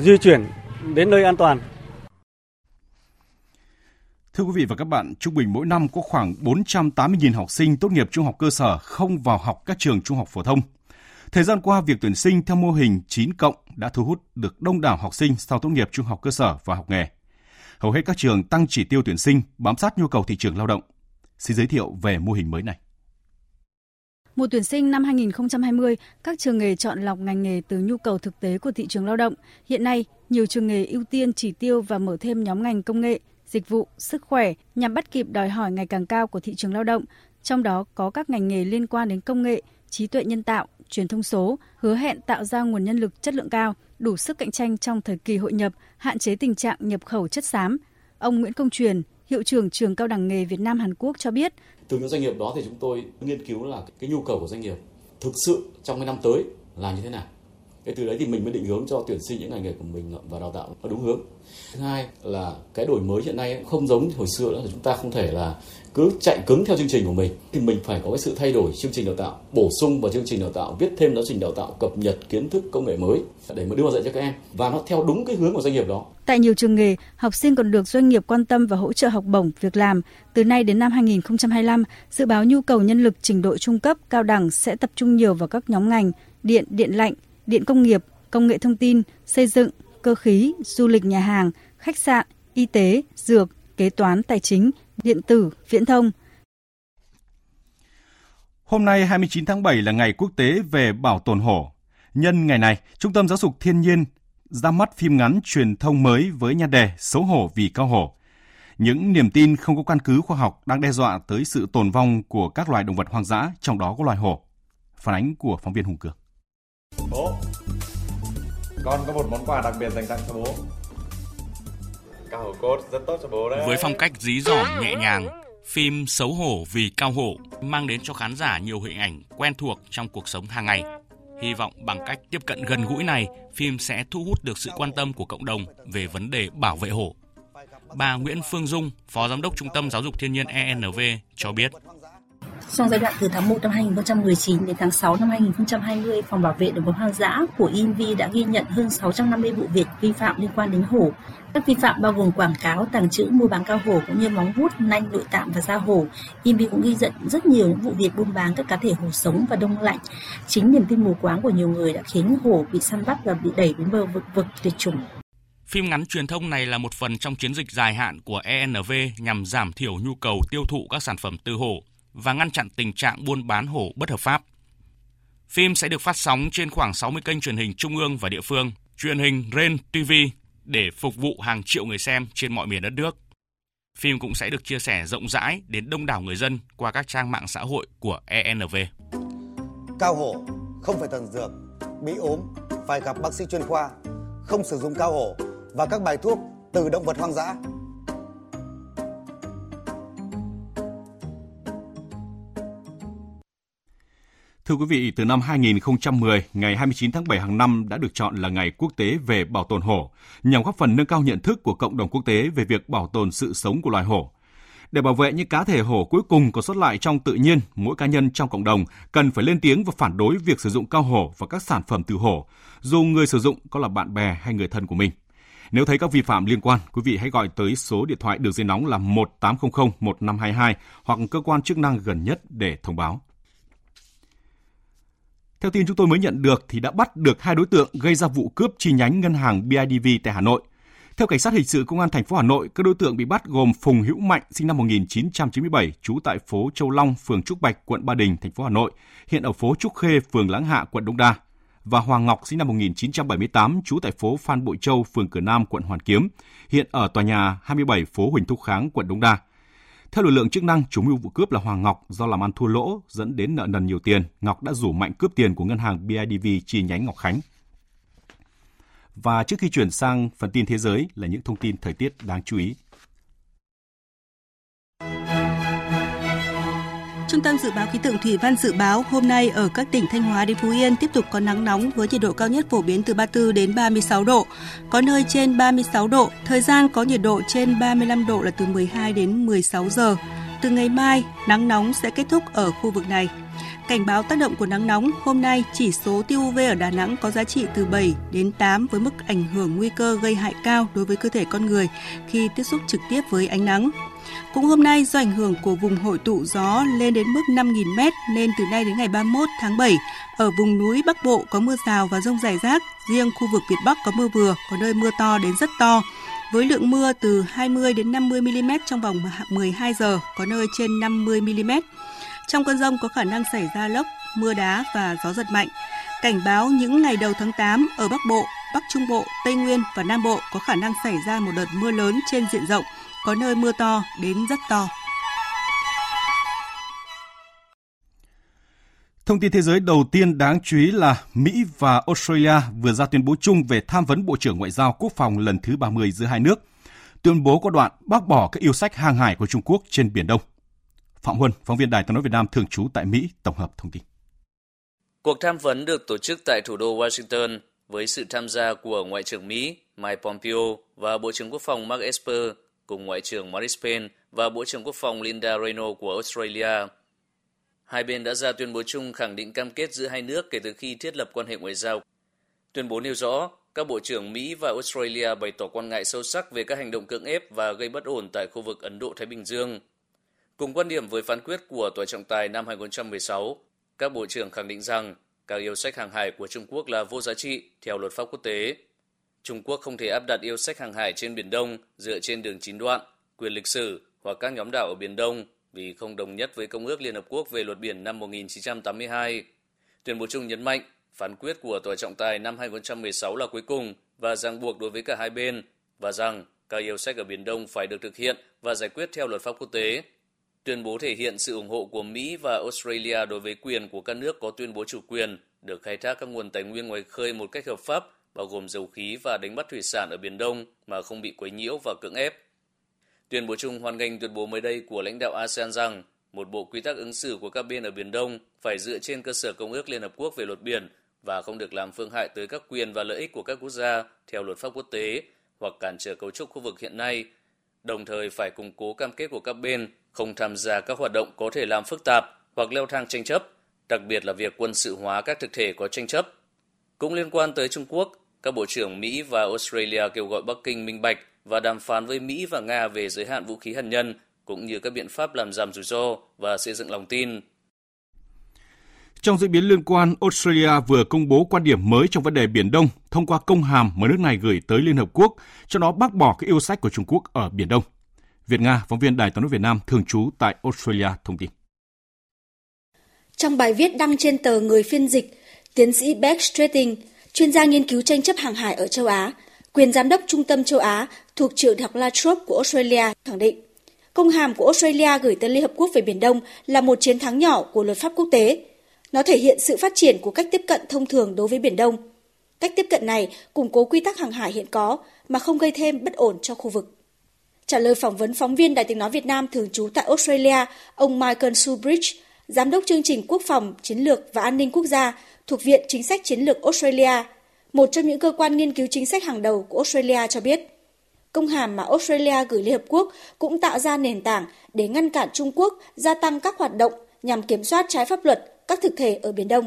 di chuyển đến nơi an toàn. Thưa quý vị và các bạn, trung bình mỗi năm có khoảng 480.000 học sinh tốt nghiệp trung học cơ sở không vào học các trường trung học phổ thông. Thời gian qua, việc tuyển sinh theo mô hình 9 cộng đã thu hút được đông đảo học sinh sau tốt nghiệp trung học cơ sở và học nghề. Hầu hết các trường tăng chỉ tiêu tuyển sinh, bám sát nhu cầu thị trường lao động. Xin giới thiệu về mô hình mới này. Mùa tuyển sinh năm 2020, các trường nghề chọn lọc ngành nghề từ nhu cầu thực tế của thị trường lao động. Hiện nay, nhiều trường nghề ưu tiên chỉ tiêu và mở thêm nhóm ngành công nghệ, dịch vụ, sức khỏe nhằm bắt kịp đòi hỏi ngày càng cao của thị trường lao động, trong đó có các ngành nghề liên quan đến công nghệ, trí tuệ nhân tạo, truyền thông số, hứa hẹn tạo ra nguồn nhân lực chất lượng cao, đủ sức cạnh tranh trong thời kỳ hội nhập, hạn chế tình trạng nhập khẩu chất xám. Ông Nguyễn Công Truyền, hiệu trưởng trường cao đẳng nghề Việt Nam Hàn Quốc cho biết, từ những doanh nghiệp đó thì chúng tôi nghiên cứu là cái nhu cầu của doanh nghiệp thực sự trong cái năm tới là như thế nào. Thế từ đấy thì mình mới định hướng cho tuyển sinh những ngành nghề của mình và đào tạo nó đúng hướng. Thứ hai là cái đổi mới hiện nay không giống hồi xưa nữa là chúng ta không thể là cứ chạy cứng theo chương trình của mình thì mình phải có cái sự thay đổi chương trình đào tạo bổ sung vào chương trình đào tạo viết thêm giáo trình đào tạo cập nhật kiến thức công nghệ mới để mà đưa vào dạy cho các em. Và nó theo đúng cái hướng của doanh nghiệp đó. Tại nhiều trường nghề, học sinh còn được doanh nghiệp quan tâm và hỗ trợ học bổng, việc làm. Từ nay đến năm 2025, dự báo nhu cầu nhân lực trình độ trung cấp, cao đẳng sẽ tập trung nhiều vào các nhóm ngành điện, điện lạnh, điện công nghiệp, công nghệ thông tin, xây dựng, cơ khí, du lịch nhà hàng, khách sạn, y tế, dược, kế toán tài chính, điện tử, viễn thông. Hôm nay 29 tháng 7 là ngày quốc tế về bảo tồn hổ. Nhân ngày này, Trung tâm Giáo dục Thiên nhiên ra mắt phim ngắn truyền thông mới với nhan đề Xấu hổ vì cao hổ. Những niềm tin không có căn cứ khoa học đang đe dọa tới sự tồn vong của các loài động vật hoang dã, trong đó có loài hổ. Phản ánh của phóng viên Hùng Cường. Bố, con có một món quà đặc biệt dành tặng cho bố. Cao hổ cốt rất tốt cho bố đấy. Với phong cách dí dỏm nhẹ nhàng, phim Xấu hổ vì cao hổ mang đến cho khán giả nhiều hình ảnh quen thuộc trong cuộc sống hàng ngày. Hy vọng bằng cách tiếp cận gần gũi này, phim sẽ thu hút được sự quan tâm của cộng đồng về vấn đề bảo vệ hổ. Bà Nguyễn Phương Dung, Phó Giám đốc Trung tâm Giáo dục Thiên nhiên ENV cho biết. Trong giai đoạn từ tháng 1 năm 2019 đến tháng 6 năm 2020, Phòng Bảo vệ Động vật hoang dã của INV đã ghi nhận hơn 650 vụ việc vi phạm liên quan đến hổ. Các vi phạm bao gồm quảng cáo, tàng trữ, mua bán cao hổ cũng như móng vuốt, nanh, nội tạng và da hổ. INV cũng ghi nhận rất nhiều những vụ việc buôn bán các cá thể hổ sống và đông lạnh. Chính niềm tin mù quáng của nhiều người đã khiến hổ bị săn bắt và bị đẩy đến bờ vực vực tuyệt chủng. Phim ngắn truyền thông này là một phần trong chiến dịch dài hạn của ENV nhằm giảm thiểu nhu cầu tiêu thụ các sản phẩm từ hổ và ngăn chặn tình trạng buôn bán hổ bất hợp pháp. Phim sẽ được phát sóng trên khoảng 60 kênh truyền hình trung ương và địa phương, truyền hình REN TV để phục vụ hàng triệu người xem trên mọi miền đất nước. Phim cũng sẽ được chia sẻ rộng rãi đến đông đảo người dân qua các trang mạng xã hội của ENV. Cao hổ không phải thần dược, bị ốm phải gặp bác sĩ chuyên khoa, không sử dụng cao hổ và các bài thuốc từ động vật hoang dã Thưa quý vị, từ năm 2010, ngày 29 tháng 7 hàng năm đã được chọn là ngày quốc tế về bảo tồn hổ, nhằm góp phần nâng cao nhận thức của cộng đồng quốc tế về việc bảo tồn sự sống của loài hổ. Để bảo vệ những cá thể hổ cuối cùng còn sót lại trong tự nhiên, mỗi cá nhân trong cộng đồng cần phải lên tiếng và phản đối việc sử dụng cao hổ và các sản phẩm từ hổ, dù người sử dụng có là bạn bè hay người thân của mình. Nếu thấy các vi phạm liên quan, quý vị hãy gọi tới số điện thoại đường dây nóng là 1800 1522 hoặc cơ quan chức năng gần nhất để thông báo. Theo tin chúng tôi mới nhận được thì đã bắt được hai đối tượng gây ra vụ cướp chi nhánh ngân hàng BIDV tại Hà Nội. Theo cảnh sát hình sự công an thành phố Hà Nội, các đối tượng bị bắt gồm Phùng Hữu Mạnh sinh năm 1997, trú tại phố Châu Long, phường Trúc Bạch, quận Ba Đình, thành phố Hà Nội, hiện ở phố Trúc Khê, phường Láng Hạ, quận Đông Đa và Hoàng Ngọc sinh năm 1978, trú tại phố Phan Bội Châu, phường Cửa Nam, quận Hoàn Kiếm, hiện ở tòa nhà 27 phố Huỳnh Thúc Kháng, quận Đông Đa. Theo lực lượng chức năng, chủ mưu vụ cướp là Hoàng Ngọc do làm ăn thua lỗ dẫn đến nợ nần nhiều tiền, Ngọc đã rủ Mạnh cướp tiền của ngân hàng BIDV chi nhánh Ngọc Khánh. Và trước khi chuyển sang phần tin thế giới là những thông tin thời tiết đáng chú ý. Trung tâm Dự báo Khí tượng Thủy văn dự báo hôm nay ở các tỉnh Thanh Hóa đến Phú Yên tiếp tục có nắng nóng với nhiệt độ cao nhất phổ biến từ 34 đến 36 độ, có nơi trên 36 độ, thời gian có nhiệt độ trên 35 độ là từ 12 đến 16 giờ. Từ ngày mai, nắng nóng sẽ kết thúc ở khu vực này. Cảnh báo tác động của nắng nóng, hôm nay chỉ số tia UV ở Đà Nẵng có giá trị từ 7 đến 8 với mức ảnh hưởng nguy cơ gây hại cao đối với cơ thể con người khi tiếp xúc trực tiếp với ánh nắng. Cũng hôm nay do ảnh hưởng của vùng hội tụ gió lên đến mức 5.000 m nên từ nay đến ngày 31 tháng 7, ở vùng núi Bắc Bộ có mưa rào và rông rải rác, riêng khu vực Việt Bắc có mưa vừa, có nơi mưa to đến rất to với lượng mưa từ 20 đến 50 mm trong vòng 12 giờ, có nơi trên 50 mm. Trong cơn rông có khả năng xảy ra lốc, mưa đá và gió giật mạnh. Cảnh báo những ngày đầu tháng 8 ở Bắc Bộ, Bắc Trung Bộ, Tây Nguyên và Nam Bộ có khả năng xảy ra một đợt mưa lớn trên diện rộng, có nơi mưa to đến rất to. Thông tin thế giới đầu tiên đáng chú ý là Mỹ và Australia vừa ra tuyên bố chung về tham vấn Bộ trưởng Ngoại giao Quốc phòng lần thứ 30 giữa hai nước. Tuyên bố có đoạn bác bỏ các yêu sách hàng hải của Trung Quốc trên Biển Đông. Phạm Huân, phóng viên Đài tiếng nói Việt Nam thường trú tại Mỹ, tổng hợp thông tin. Cuộc tham vấn được tổ chức tại thủ đô Washington với sự tham gia của Ngoại trưởng Mỹ Mike Pompeo và Bộ trưởng Quốc phòng Mark Esper cùng Ngoại trưởng Maurice Payne và Bộ trưởng Quốc phòng Linda Reno của Australia. Hai bên đã ra tuyên bố chung khẳng định cam kết giữa hai nước kể từ khi thiết lập quan hệ ngoại giao. Tuyên bố nêu rõ, các bộ trưởng Mỹ và Australia bày tỏ quan ngại sâu sắc về các hành động cưỡng ép và gây bất ổn tại khu vực Ấn Độ-Thái Bình Dương – Cùng quan điểm với phán quyết của Tòa trọng tài năm 2016, các bộ trưởng khẳng định rằng các yêu sách hàng hải của Trung Quốc là vô giá trị theo luật pháp quốc tế. Trung Quốc không thể áp đặt yêu sách hàng hải trên Biển Đông dựa trên đường chín đoạn, quyền lịch sử hoặc các nhóm đảo ở Biển Đông vì không đồng nhất với Công ước Liên Hợp Quốc về luật biển năm 1982. Tuyên bố chung nhấn mạnh phán quyết của Tòa trọng tài năm 2016 là cuối cùng và ràng buộc đối với cả hai bên và rằng các yêu sách ở Biển Đông phải được thực hiện và giải quyết theo luật pháp quốc tế. Tuyên bố thể hiện sự ủng hộ của Mỹ và Australia đối với quyền của các nước có tuyên bố chủ quyền được khai thác các nguồn tài nguyên ngoài khơi một cách hợp pháp, bao gồm dầu khí và đánh bắt thủy sản ở Biển Đông mà không bị quấy nhiễu và cưỡng ép. Tuyên bố chung hoan nghênh tuyên bố mới đây của lãnh đạo ASEAN rằng một bộ quy tắc ứng xử của các bên ở Biển Đông phải dựa trên cơ sở Công ước Liên Hợp Quốc về luật biển và không được làm phương hại tới các quyền và lợi ích của các quốc gia theo luật pháp quốc tế hoặc cản trở cấu trúc khu vực hiện nay, đồng thời phải củng cố cam kết của các bên không tham gia các hoạt động có thể làm phức tạp hoặc leo thang tranh chấp, đặc biệt là việc quân sự hóa các thực thể có tranh chấp. Cũng liên quan tới Trung Quốc, các bộ trưởng Mỹ và Australia kêu gọi Bắc Kinh minh bạch và đàm phán với Mỹ và Nga về giới hạn vũ khí hạt nhân, cũng như các biện pháp làm giảm rủi ro và xây dựng lòng tin. Trong diễn biến liên quan, Australia vừa công bố quan điểm mới trong vấn đề Biển Đông thông qua công hàm mà nước này gửi tới Liên Hợp Quốc, cho nó bác bỏ các yêu sách của Trung Quốc ở Biển Đông. Việt Nga, phóng viên Đài tiếng nói Việt Nam thường trú tại Australia thông tin. Trong bài viết đăng trên tờ Người phiên dịch, tiến sĩ Beck Stratting, chuyên gia nghiên cứu tranh chấp hàng hải ở châu Á, quyền giám đốc Trung tâm châu Á thuộc trường đại học La Trobe của Australia khẳng định, công hàm của Australia gửi tới Liên Hợp Quốc về Biển Đông là một chiến thắng nhỏ của luật pháp quốc tế. Nó thể hiện sự phát triển của cách tiếp cận thông thường đối với Biển Đông. Cách tiếp cận này củng cố quy tắc hàng hải hiện có mà không gây thêm bất ổn cho khu vực. Trả lời phỏng vấn phóng viên Đài tiếng nói Việt Nam thường trú tại Australia, ông Michael Subridge, Giám đốc chương trình Quốc phòng, Chiến lược và An ninh Quốc gia thuộc Viện Chính sách Chiến lược Australia, một trong những cơ quan nghiên cứu chính sách hàng đầu của Australia cho biết. Công hàm mà Australia gửi Liên Hợp Quốc cũng tạo ra nền tảng để ngăn cản Trung Quốc gia tăng các hoạt động nhằm kiểm soát trái pháp luật các thực thể ở Biển Đông.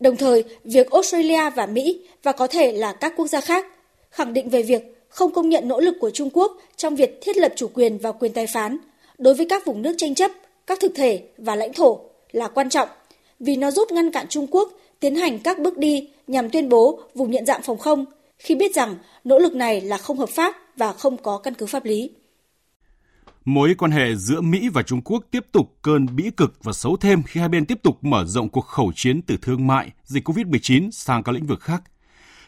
Đồng thời, việc Australia và Mỹ và có thể là các quốc gia khác khẳng định về việc không công nhận nỗ lực của Trung Quốc trong việc thiết lập chủ quyền và quyền tài phán đối với các vùng nước tranh chấp, các thực thể và lãnh thổ là quan trọng vì nó giúp ngăn cản Trung Quốc tiến hành các bước đi nhằm tuyên bố vùng nhận dạng phòng không khi biết rằng nỗ lực này là không hợp pháp và không có căn cứ pháp lý. Mối quan hệ giữa Mỹ và Trung Quốc tiếp tục cơn bĩ cực và xấu thêm khi hai bên tiếp tục mở rộng cuộc khẩu chiến từ thương mại, dịch COVID-19 sang các lĩnh vực khác.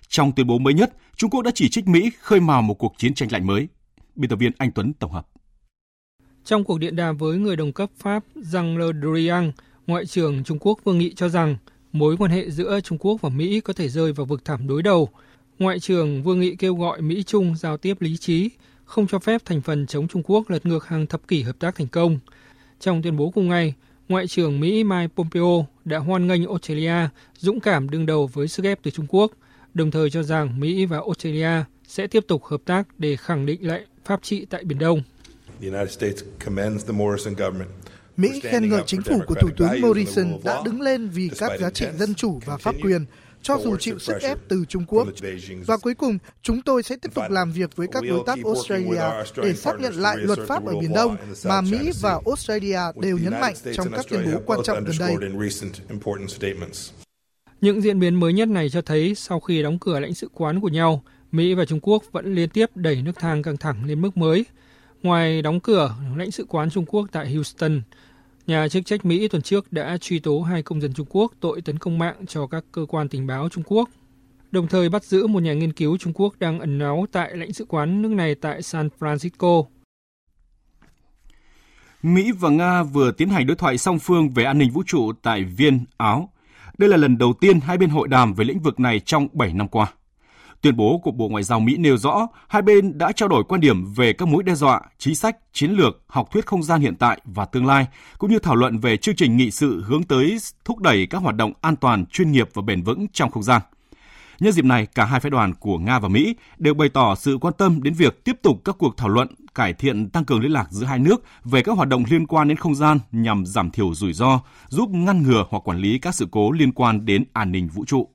Trong tuyên bố mới nhất, Trung Quốc đã chỉ trích Mỹ khơi mào một cuộc chiến tranh lạnh mới. Biên tập viên Anh Tuấn tổng hợp. Trong cuộc điện đàm với người đồng cấp Pháp Jean Le Drian, Ngoại trưởng Trung Quốc Vương Nghị cho rằng mối quan hệ giữa Trung Quốc và Mỹ có thể rơi vào vực thẳm đối đầu. Ngoại trưởng Vương Nghị kêu gọi Mỹ-Trung giao tiếp lý trí, không cho phép thành phần chống Trung Quốc lật ngược hàng thập kỷ hợp tác thành công. Trong tuyên bố cùng ngày, Ngoại trưởng Mỹ Mike Pompeo đã hoan nghênh Australia dũng cảm đương đầu với sức ép từ Trung Quốc, đồng thời cho rằng Mỹ và Australia sẽ tiếp tục hợp tác để khẳng định lại pháp trị tại Biển Đông. Mỹ khen ngợi chính phủ của Thủ tướng Morrison đã đứng lên vì các giá trị dân chủ và pháp quyền, cho dù chịu sức ép từ Trung Quốc. Và cuối cùng, chúng tôi sẽ tiếp tục làm việc với các đối tác Australia để xác nhận lại luật pháp ở Biển Đông mà Mỹ và Australia đều nhấn mạnh trong các tuyên bố quan trọng gần đây. Những diễn biến mới nhất này cho thấy sau khi đóng cửa lãnh sự quán của nhau, Mỹ và Trung Quốc vẫn liên tiếp đẩy nước thang căng thẳng lên mức mới. Ngoài đóng cửa lãnh sự quán Trung Quốc tại Houston, nhà chức trách Mỹ tuần trước đã truy tố hai công dân Trung Quốc tội tấn công mạng cho các cơ quan tình báo Trung Quốc, đồng thời bắt giữ một nhà nghiên cứu Trung Quốc đang ẩn náu tại lãnh sự quán nước này tại San Francisco. Mỹ và Nga vừa tiến hành đối thoại song phương về an ninh vũ trụ tại Viên, Áo. Đây là lần đầu tiên hai bên hội đàm về lĩnh vực này trong 7 năm qua. Tuyên bố của Bộ Ngoại giao Mỹ nêu rõ hai bên đã trao đổi quan điểm về các mối đe dọa, chính sách, chiến lược, học thuyết không gian hiện tại và tương lai, cũng như thảo luận về chương trình nghị sự hướng tới thúc đẩy các hoạt động an toàn, chuyên nghiệp và bền vững trong không gian. Nhân dịp này, cả hai phái đoàn của Nga và Mỹ đều bày tỏ sự quan tâm đến việc tiếp tục các cuộc thảo luận cải thiện tăng cường liên lạc giữa hai nước về các hoạt động liên quan đến không gian nhằm giảm thiểu rủi ro, giúp ngăn ngừa hoặc quản lý các sự cố liên quan đến an ninh vũ trụ.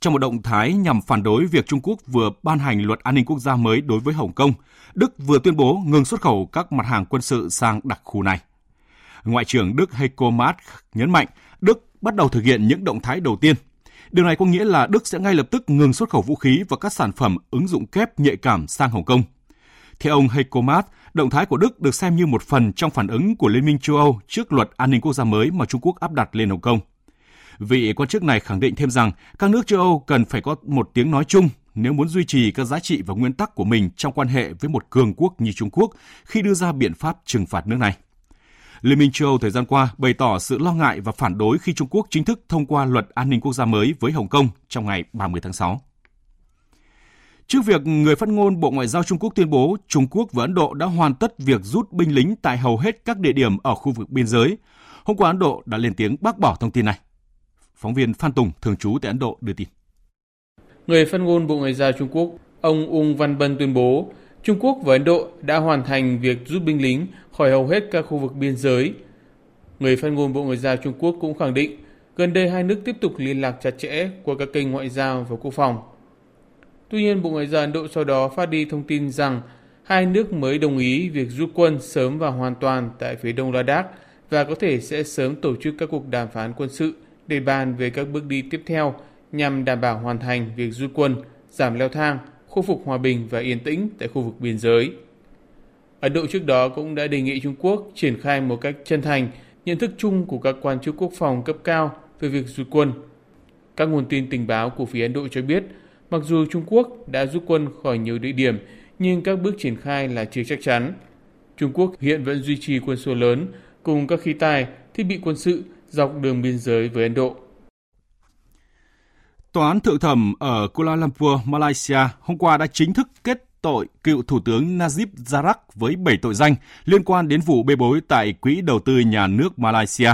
Trong một động thái nhằm phản đối việc Trung Quốc vừa ban hành luật an ninh quốc gia mới đối với Hồng Kông, Đức vừa tuyên bố ngừng xuất khẩu các mặt hàng quân sự sang đặc khu này. Ngoại trưởng Đức Heiko Maas nhấn mạnh Đức bắt đầu thực hiện những động thái đầu tiên. Điều này có nghĩa là Đức sẽ ngay lập tức ngừng xuất khẩu vũ khí và các sản phẩm ứng dụng kép nhạy cảm sang Hồng Kông. Theo ông Heiko Maas, động thái của Đức được xem như một phần trong phản ứng của Liên minh châu Âu trước luật an ninh quốc gia mới mà Trung Quốc áp đặt lên Hồng Kông. Vị quan chức này khẳng định thêm rằng các nước châu Âu cần phải có một tiếng nói chung nếu muốn duy trì các giá trị và nguyên tắc của mình trong quan hệ với một cường quốc như Trung Quốc khi đưa ra biện pháp trừng phạt nước này. Liên minh châu Âu thời gian qua bày tỏ sự lo ngại và phản đối khi Trung Quốc chính thức thông qua luật an ninh quốc gia mới với Hồng Kông trong ngày 30 tháng 6. Trước việc người phát ngôn Bộ Ngoại giao Trung Quốc tuyên bố Trung Quốc và Ấn Độ đã hoàn tất việc rút binh lính tại hầu hết các địa điểm ở khu vực biên giới, hôm qua Ấn Độ đã lên tiếng bác bỏ thông tin này. Phóng viên Phan Tùng, thường trú tại Ấn Độ đưa tin. Người phát ngôn Bộ Ngoại giao Trung Quốc, ông Ung Văn Bân tuyên bố Trung Quốc và Ấn Độ đã hoàn thành việc rút binh lính khỏi hầu hết các khu vực biên giới. Người phát ngôn Bộ Ngoại giao Trung Quốc cũng khẳng định gần đây hai nước tiếp tục liên lạc chặt chẽ qua các kênh ngoại giao và quốc phòng. Tuy nhiên, Bộ Ngoại giao Ấn Độ sau đó phát đi thông tin rằng hai nước mới đồng ý việc rút quân sớm và hoàn toàn tại phía đông Ladakh và có thể sẽ sớm tổ chức các cuộc đàm phán quân sự để bàn về các bước đi tiếp theo nhằm đảm bảo hoàn thành việc rút quân, giảm leo thang, khôi phục hòa bình và yên tĩnh tại khu vực biên giới. Ấn Độ trước đó cũng đã đề nghị Trung Quốc triển khai một cách chân thành nhận thức chung của các quan chức quốc phòng cấp cao về việc rút quân. Các nguồn tin tình báo của phía Ấn Độ cho biết, mặc dù Trung Quốc đã rút quân khỏi nhiều địa điểm, nhưng các bước triển khai là chưa chắc chắn. Trung Quốc hiện vẫn duy trì quân số lớn cùng các khí tài, thiết bị quân sự dọc đường biên giới với Ấn Độ. Tòa án thượng thẩm ở Kuala Lumpur, Malaysia hôm qua đã chính thức kết tội cựu Thủ tướng Najib Razak với 7 tội danh liên quan đến vụ bê bối tại Quỹ đầu tư nhà nước Malaysia.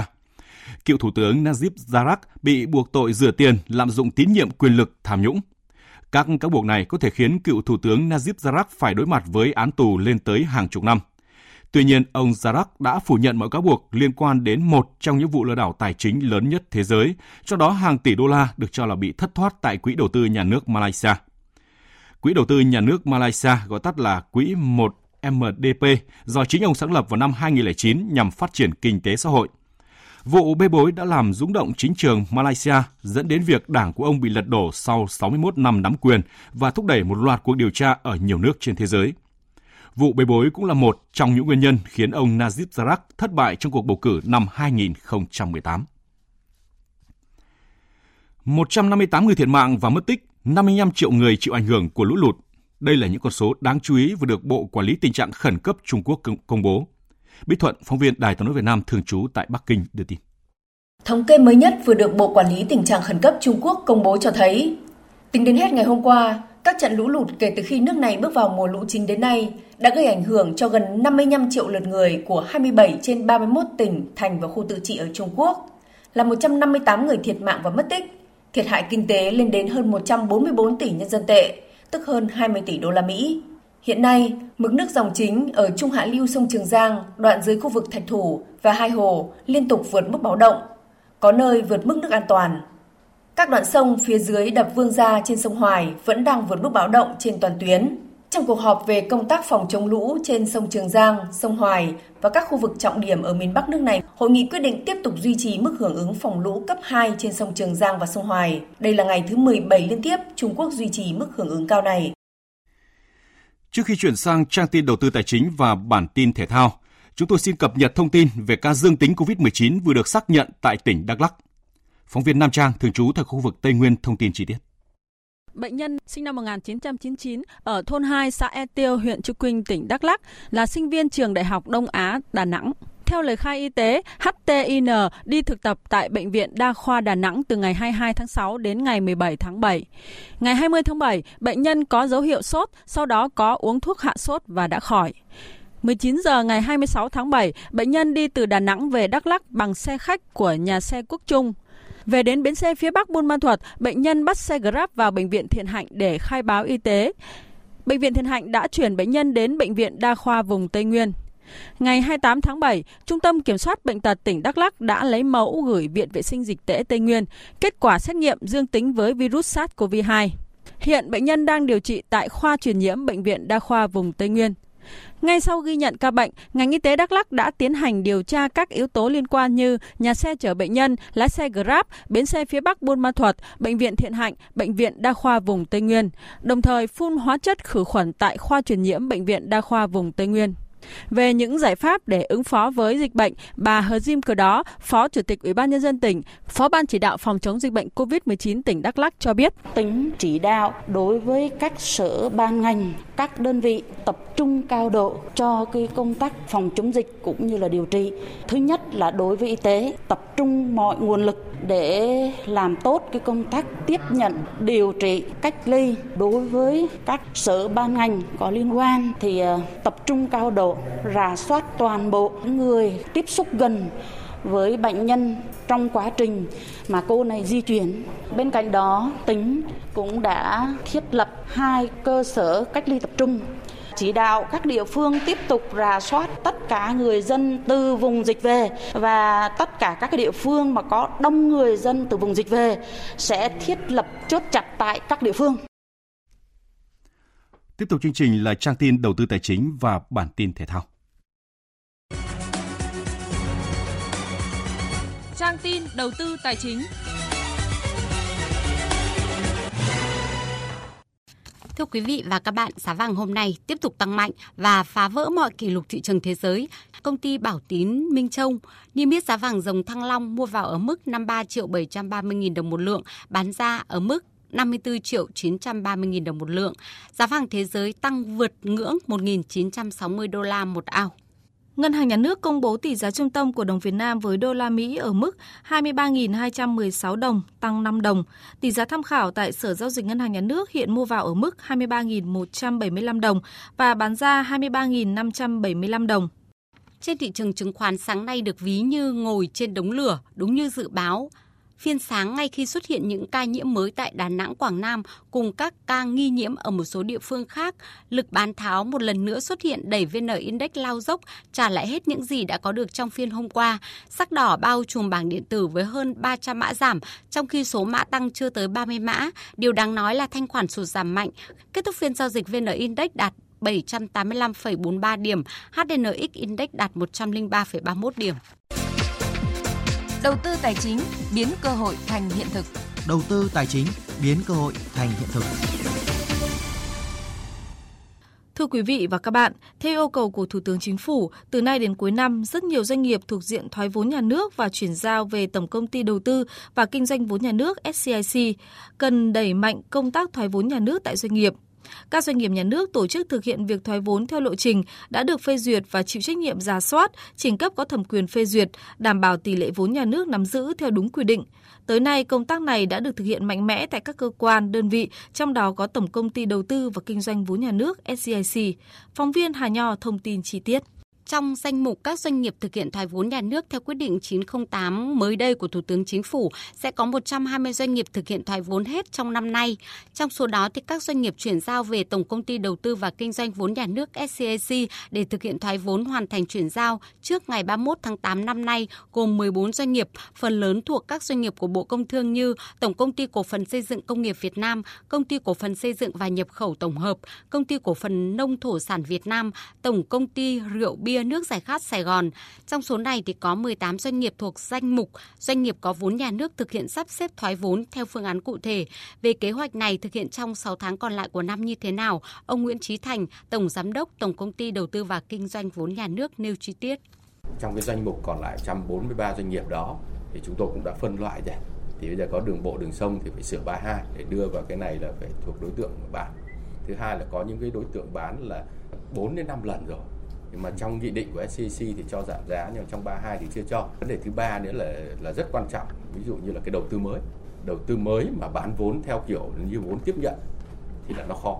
Cựu Thủ tướng Najib Razak bị buộc tội rửa tiền, lạm dụng tín nhiệm quyền lực, tham nhũng. Các cáo buộc này có thể khiến cựu Thủ tướng Najib Razak phải đối mặt với án tù lên tới hàng chục năm. Tuy nhiên, ông Zarak đã phủ nhận mọi cáo buộc liên quan đến một trong những vụ lừa đảo tài chính lớn nhất thế giới, trong đó hàng tỷ đô la được cho là bị thất thoát tại Quỹ đầu tư nhà nước Malaysia. Quỹ đầu tư nhà nước Malaysia gọi tắt là Quỹ 1 MDP do chính ông sáng lập vào năm 2009 nhằm phát triển kinh tế xã hội. Vụ bê bối đã làm rúng động chính trường Malaysia, dẫn đến việc đảng của ông bị lật đổ sau 61 năm nắm quyền và thúc đẩy một loạt cuộc điều tra ở nhiều nước trên thế giới. Vụ bê bối cũng là một trong những nguyên nhân khiến ông Najib Razak thất bại trong cuộc bầu cử năm 2018. 158 người thiệt mạng và mất tích, 55 triệu người chịu ảnh hưởng của lũ lụt. Đây là những con số đáng chú ý vừa được Bộ Quản lý Tình trạng Khẩn cấp Trung Quốc công bố. Bí Thuận, phóng viên Đài tiếng nói Việt Nam thường trú tại Bắc Kinh đưa tin. Thống kê mới nhất vừa được Bộ Quản lý Tình trạng Khẩn cấp Trung Quốc công bố cho thấy, tính đến hết ngày hôm qua, các trận lũ lụt kể từ khi nước này bước vào mùa lũ chính đến nay đã gây ảnh hưởng cho gần 55 triệu lượt người của 27 trên 31 tỉnh, thành và khu tự trị ở Trung Quốc, là 158 người thiệt mạng và mất tích, thiệt hại kinh tế lên đến hơn 144 tỷ nhân dân tệ, tức hơn 20 tỷ đô la Mỹ. Hiện nay, mực nước dòng chính ở trung hạ lưu sông Trường Giang, đoạn dưới khu vực Thạch Thủ và Hai Hồ liên tục vượt mức báo động, có nơi vượt mức nước an toàn. Các đoạn sông phía dưới đập Vương Gia trên sông Hoài vẫn đang vượt mức báo động trên toàn tuyến. Trong cuộc họp về công tác phòng chống lũ trên sông Trường Giang, sông Hoài và các khu vực trọng điểm ở miền Bắc nước này, hội nghị quyết định tiếp tục duy trì mức hưởng ứng phòng lũ cấp 2 trên sông Trường Giang và sông Hoài. Đây là ngày thứ 17 liên tiếp Trung Quốc duy trì mức hưởng ứng cao này. Trước khi chuyển sang trang tin đầu tư tài chính và bản tin thể thao, chúng tôi xin cập nhật thông tin về ca dương tính COVID-19 vừa được xác nhận tại tỉnh Đắk Lắk. Phóng viên Nam Trang thường trú tại khu vực Tây Nguyên thông tin chi tiết. Bệnh nhân sinh năm 1999 ở thôn 2 xã E Tiêu, huyện Trư Quynh, tỉnh Đắk Lắc là sinh viên trường Đại học Đông Á, Đà Nẵng. Theo lời khai y tế, HTIN đi thực tập tại Bệnh viện Đa khoa Đà Nẵng từ ngày 22 tháng 6 đến ngày 17 tháng 7. Ngày 20 tháng 7, bệnh nhân có dấu hiệu sốt, sau đó có uống thuốc hạ sốt và đã khỏi. 19 giờ ngày 26 tháng 7, bệnh nhân đi từ Đà Nẵng về Đắk Lắc bằng xe khách của nhà xe Quốc Trung. Về đến bến xe phía Bắc Buôn Ma thuật bệnh nhân bắt xe Grab vào bệnh viện Thiện Hạnh để khai báo y tế. Bệnh viện Thiện Hạnh đã chuyển bệnh nhân đến bệnh viện đa khoa vùng Tây Nguyên. Ngày 28 tháng 7, Trung tâm Kiểm soát Bệnh tật tỉnh Đắk lắc đã lấy mẫu gửi Viện Vệ sinh Dịch tễ Tây Nguyên, kết quả xét nghiệm dương tính với virus SARS-CoV-2. Hiện bệnh nhân đang điều trị tại khoa truyền nhiễm Bệnh viện Đa khoa vùng Tây Nguyên. Ngay sau ghi nhận ca bệnh, ngành y tế Đắk Lắk đã tiến hành điều tra các yếu tố liên quan như nhà xe chở bệnh nhân, lái xe Grab, bến xe phía Bắc Buôn Ma thuật, bệnh viện Thiện Hạnh, bệnh viện Đa khoa vùng Tây Nguyên, đồng thời phun hóa chất khử khuẩn tại khoa truyền nhiễm bệnh viện Đa khoa vùng Tây Nguyên. Về những giải pháp để ứng phó với dịch bệnh, bà Hờ Diêm Cờ Đó, Phó Chủ tịch Ủy ban Nhân dân tỉnh, Phó Ban Chỉ đạo phòng chống dịch bệnh COVID-19 tỉnh Đắk lắc cho biết. Tính chỉ đạo đối với các sở ban ngành, các đơn vị tập trung cao độ cho cái công tác phòng chống dịch cũng như là điều trị. Thứ nhất là đối với y tế, tập trung mọi nguồn lực để làm tốt cái công tác tiếp nhận, điều trị, cách ly đối với các sở ban ngành có liên quan thì ờ, tập trung cao độ rà soát toàn bộ người tiếp xúc gần với bệnh nhân trong quá trình mà cô này di chuyển. Bên cạnh đó, tỉnh cũng đã thiết lập hai cơ sở cách ly tập trung chỉ đạo các địa phương tiếp tục rà soát tất cả người dân từ vùng dịch về và tất cả các địa phương mà có đông người dân từ vùng dịch về sẽ thiết lập chốt chặt tại các địa phương. Tiếp tục chương trình là trang tin đầu tư tài chính và bản tin thể thao. Trang tin đầu tư tài chính. Thưa quý vị và các bạn, giá vàng hôm nay tiếp tục tăng mạnh và phá vỡ mọi kỷ lục thị trường thế giới. Công ty Bảo Tín Minh Châu niêm yết giá vàng dòng Thăng Long mua vào ở mức 53 triệu 730 nghìn đồng một lượng, bán ra ở mức 54 triệu 930 nghìn đồng một lượng. Giá vàng thế giới tăng vượt ngưỡng 1.960 đô la một ao. Ngân hàng Nhà nước công bố tỷ giá trung tâm của đồng Việt Nam với đô la Mỹ ở mức 23.216 đồng, tăng 5 đồng. Tỷ giá tham khảo tại Sở Giao dịch Ngân hàng Nhà nước hiện mua vào ở mức 23.175 đồng và bán ra 23.575 đồng. Trên thị trường chứng khoán sáng nay được ví như ngồi trên đống lửa, đúng như dự báo. Phiên sáng ngay khi xuất hiện những ca nhiễm mới tại Đà Nẵng, Quảng Nam cùng các ca nghi nhiễm ở một số địa phương khác, lực bán tháo một lần nữa xuất hiện đẩy VN Index lao dốc, trả lại hết những gì đã có được trong phiên hôm qua. Sắc đỏ bao trùm bảng điện tử với hơn 300 mã giảm, trong khi số mã tăng chưa tới 30 mã. Điều đáng nói là thanh khoản sụt giảm mạnh. Kết thúc phiên giao dịch VN Index đạt 785,43 điểm, HNX Index đạt 103,31 điểm. Đầu tư tài chính biến cơ hội thành hiện thực. Đầu tư tài chính biến cơ hội thành hiện thực. Thưa quý vị và các bạn, theo yêu cầu của Thủ tướng Chính phủ, từ nay đến cuối năm, rất nhiều doanh nghiệp thuộc diện thoái vốn nhà nước và chuyển giao về Tổng công ty Đầu tư và Kinh doanh vốn nhà nước SCIC cần đẩy mạnh công tác thoái vốn nhà nước tại doanh nghiệp. Các doanh nghiệp nhà nước tổ chức thực hiện việc thoái vốn theo lộ trình đã được phê duyệt và chịu trách nhiệm giả soát, trình cấp có thẩm quyền phê duyệt, đảm bảo tỷ lệ vốn nhà nước nắm giữ theo đúng quy định. Tới nay, công tác này đã được thực hiện mạnh mẽ tại các cơ quan, đơn vị, trong đó có Tổng Công ty Đầu tư và Kinh doanh vốn nhà nước SCIC. Phóng viên Hà Nho thông tin chi tiết. Trong danh mục các doanh nghiệp thực hiện thoái vốn nhà nước theo quyết định 908 mới đây của Thủ tướng Chính phủ sẽ có 120 doanh nghiệp thực hiện thoái vốn hết trong năm nay. Trong số đó thì các doanh nghiệp chuyển giao về Tổng công ty Đầu tư và Kinh doanh vốn nhà nước SCAC để thực hiện thoái vốn hoàn thành chuyển giao trước ngày 31 tháng 8 năm nay gồm 14 doanh nghiệp, phần lớn thuộc các doanh nghiệp của Bộ Công Thương như Tổng công ty cổ phần xây dựng công nghiệp Việt Nam, Công ty cổ phần xây dựng và nhập khẩu tổng hợp, Công ty cổ phần nông thổ sản Việt Nam, Tổng công ty rượu bia bia nước giải khát Sài Gòn. Trong số này thì có 18 doanh nghiệp thuộc danh mục doanh nghiệp có vốn nhà nước thực hiện sắp xếp thoái vốn theo phương án cụ thể. Về kế hoạch này thực hiện trong 6 tháng còn lại của năm như thế nào, ông Nguyễn Trí Thành, Tổng Giám đốc Tổng Công ty Đầu tư và Kinh doanh vốn nhà nước nêu chi tiết. Trong cái danh mục còn lại 143 doanh nghiệp đó thì chúng tôi cũng đã phân loại rồi. Thì bây giờ có đường bộ, đường sông thì phải sửa 32 để đưa vào cái này là phải thuộc đối tượng bán. Thứ hai là có những cái đối tượng bán là 4 đến 5 lần rồi nhưng mà trong nghị định của SCC thì cho giảm giá, nhưng mà trong 32 thì chưa cho. Vấn đề thứ ba nữa là là rất quan trọng. Ví dụ như là cái đầu tư mới. Đầu tư mới mà bán vốn theo kiểu như vốn tiếp nhận thì là nó khó.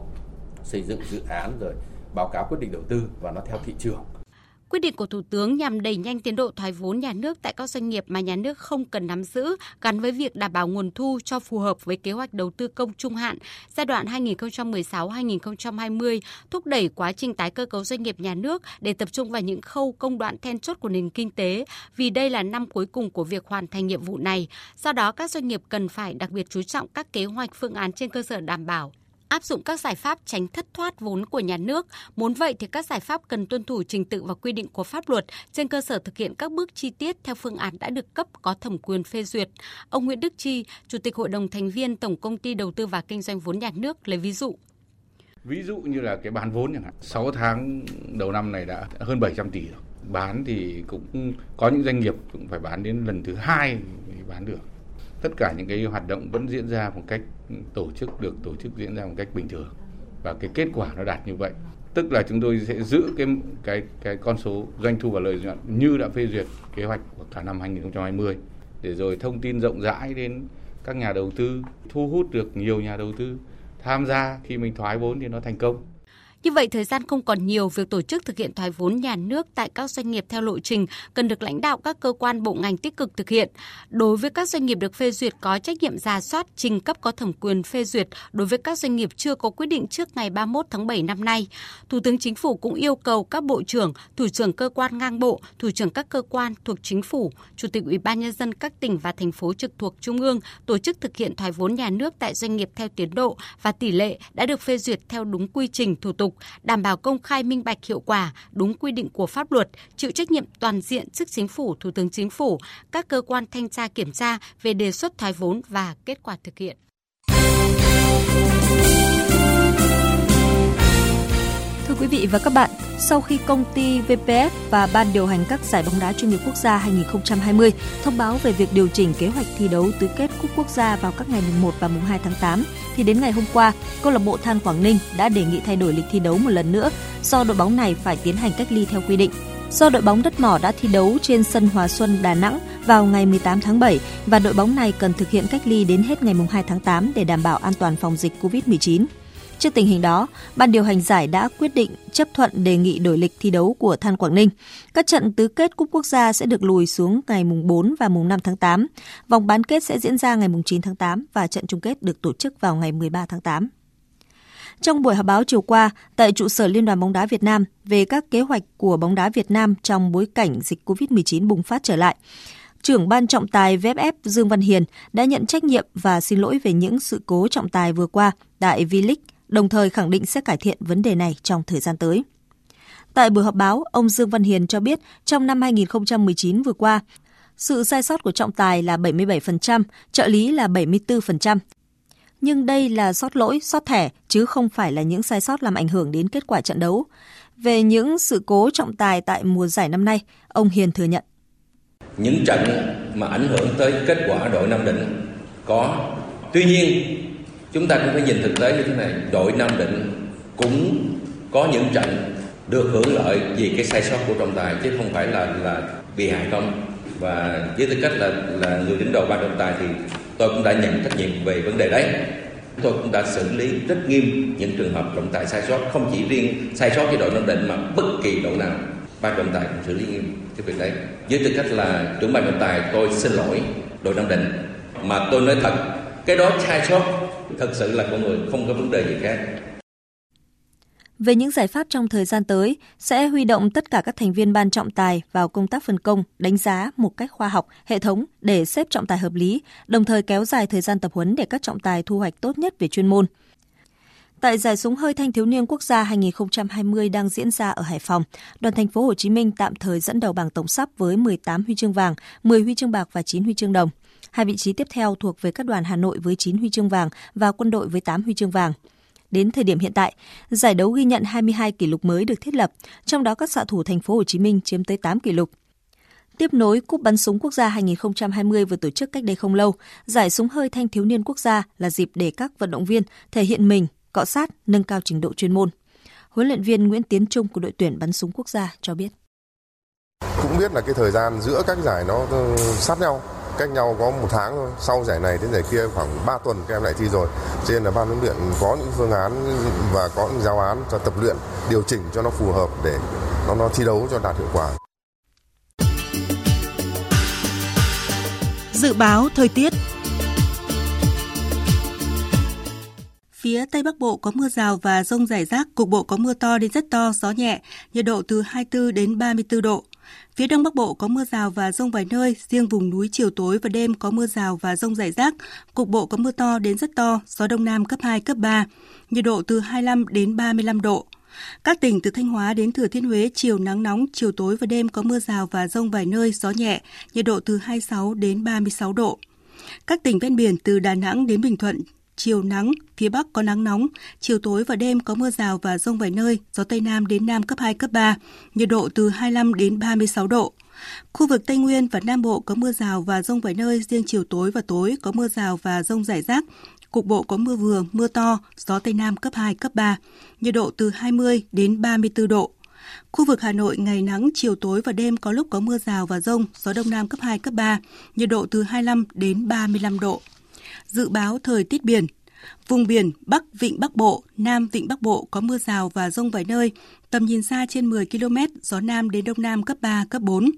Xây dựng dự án rồi báo cáo quyết định đầu tư và nó theo thị trường. Quyết định của Thủ tướng nhằm đẩy nhanh tiến độ thoái vốn nhà nước tại các doanh nghiệp mà nhà nước không cần nắm giữ, gắn với việc đảm bảo nguồn thu cho phù hợp với kế hoạch đầu tư công trung hạn giai đoạn 2016-2020, thúc đẩy quá trình tái cơ cấu doanh nghiệp nhà nước để tập trung vào những khâu công đoạn then chốt của nền kinh tế, vì đây là năm cuối cùng của việc hoàn thành nhiệm vụ này. Do đó, các doanh nghiệp cần phải đặc biệt chú trọng các kế hoạch phương án trên cơ sở đảm bảo áp dụng các giải pháp tránh thất thoát vốn của nhà nước. Muốn vậy thì các giải pháp cần tuân thủ trình tự và quy định của pháp luật trên cơ sở thực hiện các bước chi tiết theo phương án đã được cấp có thẩm quyền phê duyệt. Ông Nguyễn Đức Chi, Chủ tịch Hội đồng thành viên Tổng công ty Đầu tư và Kinh doanh vốn nhà nước lấy ví dụ. Ví dụ như là cái bán vốn chẳng hạn, 6 tháng đầu năm này đã hơn 700 tỷ rồi. Bán thì cũng có những doanh nghiệp cũng phải bán đến lần thứ hai mới bán được tất cả những cái hoạt động vẫn diễn ra một cách tổ chức, được tổ chức diễn ra một cách bình thường. Và cái kết quả nó đạt như vậy. Tức là chúng tôi sẽ giữ cái cái cái con số doanh thu và lợi nhuận như đã phê duyệt kế hoạch của cả năm 2020 để rồi thông tin rộng rãi đến các nhà đầu tư, thu hút được nhiều nhà đầu tư tham gia khi mình thoái vốn thì nó thành công như vậy, thời gian không còn nhiều, việc tổ chức thực hiện thoái vốn nhà nước tại các doanh nghiệp theo lộ trình cần được lãnh đạo các cơ quan bộ ngành tích cực thực hiện. Đối với các doanh nghiệp được phê duyệt có trách nhiệm ra soát, trình cấp có thẩm quyền phê duyệt đối với các doanh nghiệp chưa có quyết định trước ngày 31 tháng 7 năm nay. Thủ tướng Chính phủ cũng yêu cầu các bộ trưởng, thủ trưởng cơ quan ngang bộ, thủ trưởng các cơ quan thuộc chính phủ, chủ tịch Ủy ban nhân dân các tỉnh và thành phố trực thuộc trung ương tổ chức thực hiện thoái vốn nhà nước tại doanh nghiệp theo tiến độ và tỷ lệ đã được phê duyệt theo đúng quy trình thủ tục đảm bảo công khai minh bạch hiệu quả, đúng quy định của pháp luật, chịu trách nhiệm toàn diện trước chính phủ, thủ tướng chính phủ, các cơ quan thanh tra kiểm tra về đề xuất thoái vốn và kết quả thực hiện. Thưa quý vị và các bạn, sau khi công ty VPF và Ban điều hành các giải bóng đá chuyên nghiệp quốc gia 2020 thông báo về việc điều chỉnh kế hoạch thi đấu tứ kết cúp quốc gia vào các ngày mùng 1 và mùng 2 tháng 8, thì đến ngày hôm qua, câu lạc bộ Than Quảng Ninh đã đề nghị thay đổi lịch thi đấu một lần nữa do đội bóng này phải tiến hành cách ly theo quy định. Do đội bóng đất mỏ đã thi đấu trên sân Hòa Xuân Đà Nẵng vào ngày 18 tháng 7 và đội bóng này cần thực hiện cách ly đến hết ngày mùng 2 tháng 8 để đảm bảo an toàn phòng dịch COVID-19. Trước tình hình đó, ban điều hành giải đã quyết định chấp thuận đề nghị đổi lịch thi đấu của Than Quảng Ninh. Các trận tứ kết cúp quốc gia sẽ được lùi xuống ngày mùng 4 và mùng 5 tháng 8. Vòng bán kết sẽ diễn ra ngày mùng 9 tháng 8 và trận chung kết được tổ chức vào ngày 13 tháng 8. Trong buổi họp báo chiều qua tại trụ sở Liên đoàn bóng đá Việt Nam về các kế hoạch của bóng đá Việt Nam trong bối cảnh dịch COVID-19 bùng phát trở lại, trưởng ban trọng tài VFF Dương Văn Hiền đã nhận trách nhiệm và xin lỗi về những sự cố trọng tài vừa qua tại V-League đồng thời khẳng định sẽ cải thiện vấn đề này trong thời gian tới. Tại buổi họp báo, ông Dương Văn Hiền cho biết trong năm 2019 vừa qua, Sự sai sót của trọng tài là 77%, trợ lý là 74%. Nhưng đây là sót lỗi, sót thẻ, chứ không phải là những sai sót làm ảnh hưởng đến kết quả trận đấu. Về những sự cố trọng tài tại mùa giải năm nay, ông Hiền thừa nhận. Những trận mà ảnh hưởng tới kết quả đội Nam Định có. Tuy nhiên, chúng ta cũng phải nhìn thực tế như thế này. Đội Nam Định cũng có những trận được hưởng lợi vì cái sai sót của trọng tài, chứ không phải là là bị hại không. Và với tư cách là là người đứng đầu ban trọng tài thì tôi cũng đã nhận trách nhiệm về vấn đề đấy. Tôi cũng đã xử lý rất nghiêm những trường hợp trọng tài sai sót, không chỉ riêng sai sót với đội nam định mà bất kỳ đội nào. Ban trọng tài cũng xử lý nghiêm cái việc đấy. Với tư cách là trưởng ban trọng tài, tôi xin lỗi đội nam định. Mà tôi nói thật, cái đó sai sót thật sự là con người không có vấn đề gì khác về những giải pháp trong thời gian tới, sẽ huy động tất cả các thành viên ban trọng tài vào công tác phân công, đánh giá một cách khoa học, hệ thống để xếp trọng tài hợp lý, đồng thời kéo dài thời gian tập huấn để các trọng tài thu hoạch tốt nhất về chuyên môn. Tại giải súng hơi thanh thiếu niên quốc gia 2020 đang diễn ra ở Hải Phòng, đoàn thành phố Hồ Chí Minh tạm thời dẫn đầu bảng tổng sắp với 18 huy chương vàng, 10 huy chương bạc và 9 huy chương đồng. Hai vị trí tiếp theo thuộc về các đoàn Hà Nội với 9 huy chương vàng và quân đội với 8 huy chương vàng. Đến thời điểm hiện tại, giải đấu ghi nhận 22 kỷ lục mới được thiết lập, trong đó các xạ thủ thành phố Hồ Chí Minh chiếm tới 8 kỷ lục. Tiếp nối Cúp bắn súng quốc gia 2020 vừa tổ chức cách đây không lâu, giải súng hơi thanh thiếu niên quốc gia là dịp để các vận động viên thể hiện mình, cọ sát, nâng cao trình độ chuyên môn. Huấn luyện viên Nguyễn Tiến Trung của đội tuyển bắn súng quốc gia cho biết. Cũng biết là cái thời gian giữa các giải nó sát nhau, cách nhau có một tháng thôi. Sau giải này đến giải kia khoảng 3 tuần các em lại thi rồi. Cho nên là ban huấn luyện có những phương án và có những giáo án cho tập luyện điều chỉnh cho nó phù hợp để nó nó thi đấu cho đạt hiệu quả. Dự báo thời tiết. Phía Tây Bắc Bộ có mưa rào và rông rải rác, cục bộ có mưa to đến rất to, gió nhẹ, nhiệt độ từ 24 đến 34 độ. Phía Đông Bắc Bộ có mưa rào và rông vài nơi, riêng vùng núi chiều tối và đêm có mưa rào và rông rải rác, cục bộ có mưa to đến rất to, gió Đông Nam cấp 2, cấp 3, nhiệt độ từ 25 đến 35 độ. Các tỉnh từ Thanh Hóa đến Thừa Thiên Huế chiều nắng nóng, chiều tối và đêm có mưa rào và rông vài nơi, gió nhẹ, nhiệt độ từ 26 đến 36 độ. Các tỉnh ven biển từ Đà Nẵng đến Bình Thuận chiều nắng, phía Bắc có nắng nóng, chiều tối và đêm có mưa rào và rông vài nơi, gió Tây Nam đến Nam cấp 2, cấp 3, nhiệt độ từ 25 đến 36 độ. Khu vực Tây Nguyên và Nam Bộ có mưa rào và rông vài nơi, riêng chiều tối và tối có mưa rào và rông rải rác. Cục bộ có mưa vừa, mưa to, gió Tây Nam cấp 2, cấp 3, nhiệt độ từ 20 đến 34 độ. Khu vực Hà Nội ngày nắng, chiều tối và đêm có lúc có mưa rào và rông, gió Đông Nam cấp 2, cấp 3, nhiệt độ từ 25 đến 35 độ. Dự báo thời tiết biển, Vùng biển Bắc Vịnh Bắc Bộ, Nam Vịnh Bắc Bộ có mưa rào và rông vài nơi, tầm nhìn xa trên 10 km, gió Nam đến Đông Nam cấp 3, cấp 4.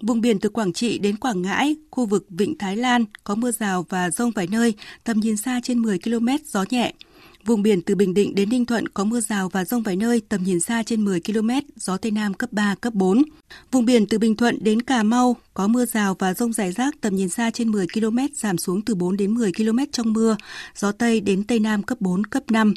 Vùng biển từ Quảng Trị đến Quảng Ngãi, khu vực Vịnh Thái Lan có mưa rào và rông vài nơi, tầm nhìn xa trên 10 km, gió nhẹ. Vùng biển từ Bình Định đến Ninh Thuận có mưa rào và rông vài nơi, tầm nhìn xa trên 10 km, gió Tây Nam cấp 3, cấp 4. Vùng biển từ Bình Thuận đến Cà Mau có mưa rào và rông rải rác, tầm nhìn xa trên 10 km, giảm xuống từ 4 đến 10 km trong mưa, gió Tây đến Tây Nam cấp 4, cấp 5.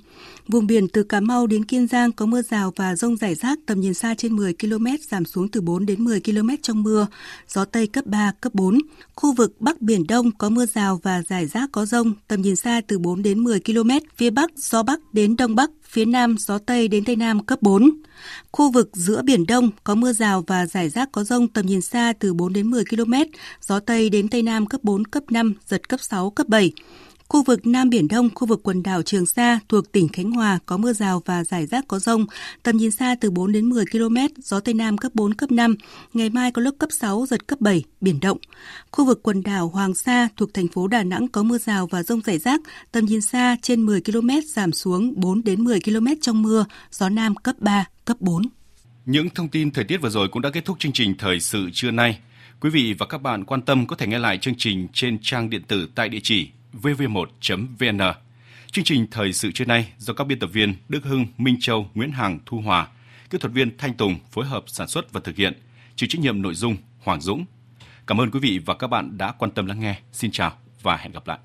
Vùng biển từ Cà Mau đến Kiên Giang có mưa rào và rông rải rác, tầm nhìn xa trên 10 km, giảm xuống từ 4 đến 10 km trong mưa, gió Tây cấp 3, cấp 4. Khu vực Bắc Biển Đông có mưa rào và rải rác có rông, tầm nhìn xa từ 4 đến 10 km, phía Bắc gió Bắc đến Đông Bắc, phía Nam gió Tây đến Tây Nam cấp 4. Khu vực giữa Biển Đông có mưa rào và rải rác có rông tầm nhìn xa từ 4 đến 10 km, gió Tây đến Tây Nam cấp 4, cấp 5, giật cấp 6, cấp 7. Khu vực Nam Biển Đông, khu vực quần đảo Trường Sa thuộc tỉnh Khánh Hòa có mưa rào và rải rác có rông, tầm nhìn xa từ 4 đến 10 km, gió Tây Nam cấp 4, cấp 5, ngày mai có lúc cấp 6, giật cấp 7, biển động. Khu vực quần đảo Hoàng Sa thuộc thành phố Đà Nẵng có mưa rào và rông rải rác, tầm nhìn xa trên 10 km giảm xuống 4 đến 10 km trong mưa, gió Nam cấp 3, cấp 4. Những thông tin thời tiết vừa rồi cũng đã kết thúc chương trình Thời sự trưa nay. Quý vị và các bạn quan tâm có thể nghe lại chương trình trên trang điện tử tại địa chỉ vv1.vn. Chương trình Thời sự trưa nay do các biên tập viên Đức Hưng, Minh Châu, Nguyễn Hằng, Thu Hòa, kỹ thuật viên Thanh Tùng phối hợp sản xuất và thực hiện, chịu trách nhiệm nội dung Hoàng Dũng. Cảm ơn quý vị và các bạn đã quan tâm lắng nghe. Xin chào và hẹn gặp lại.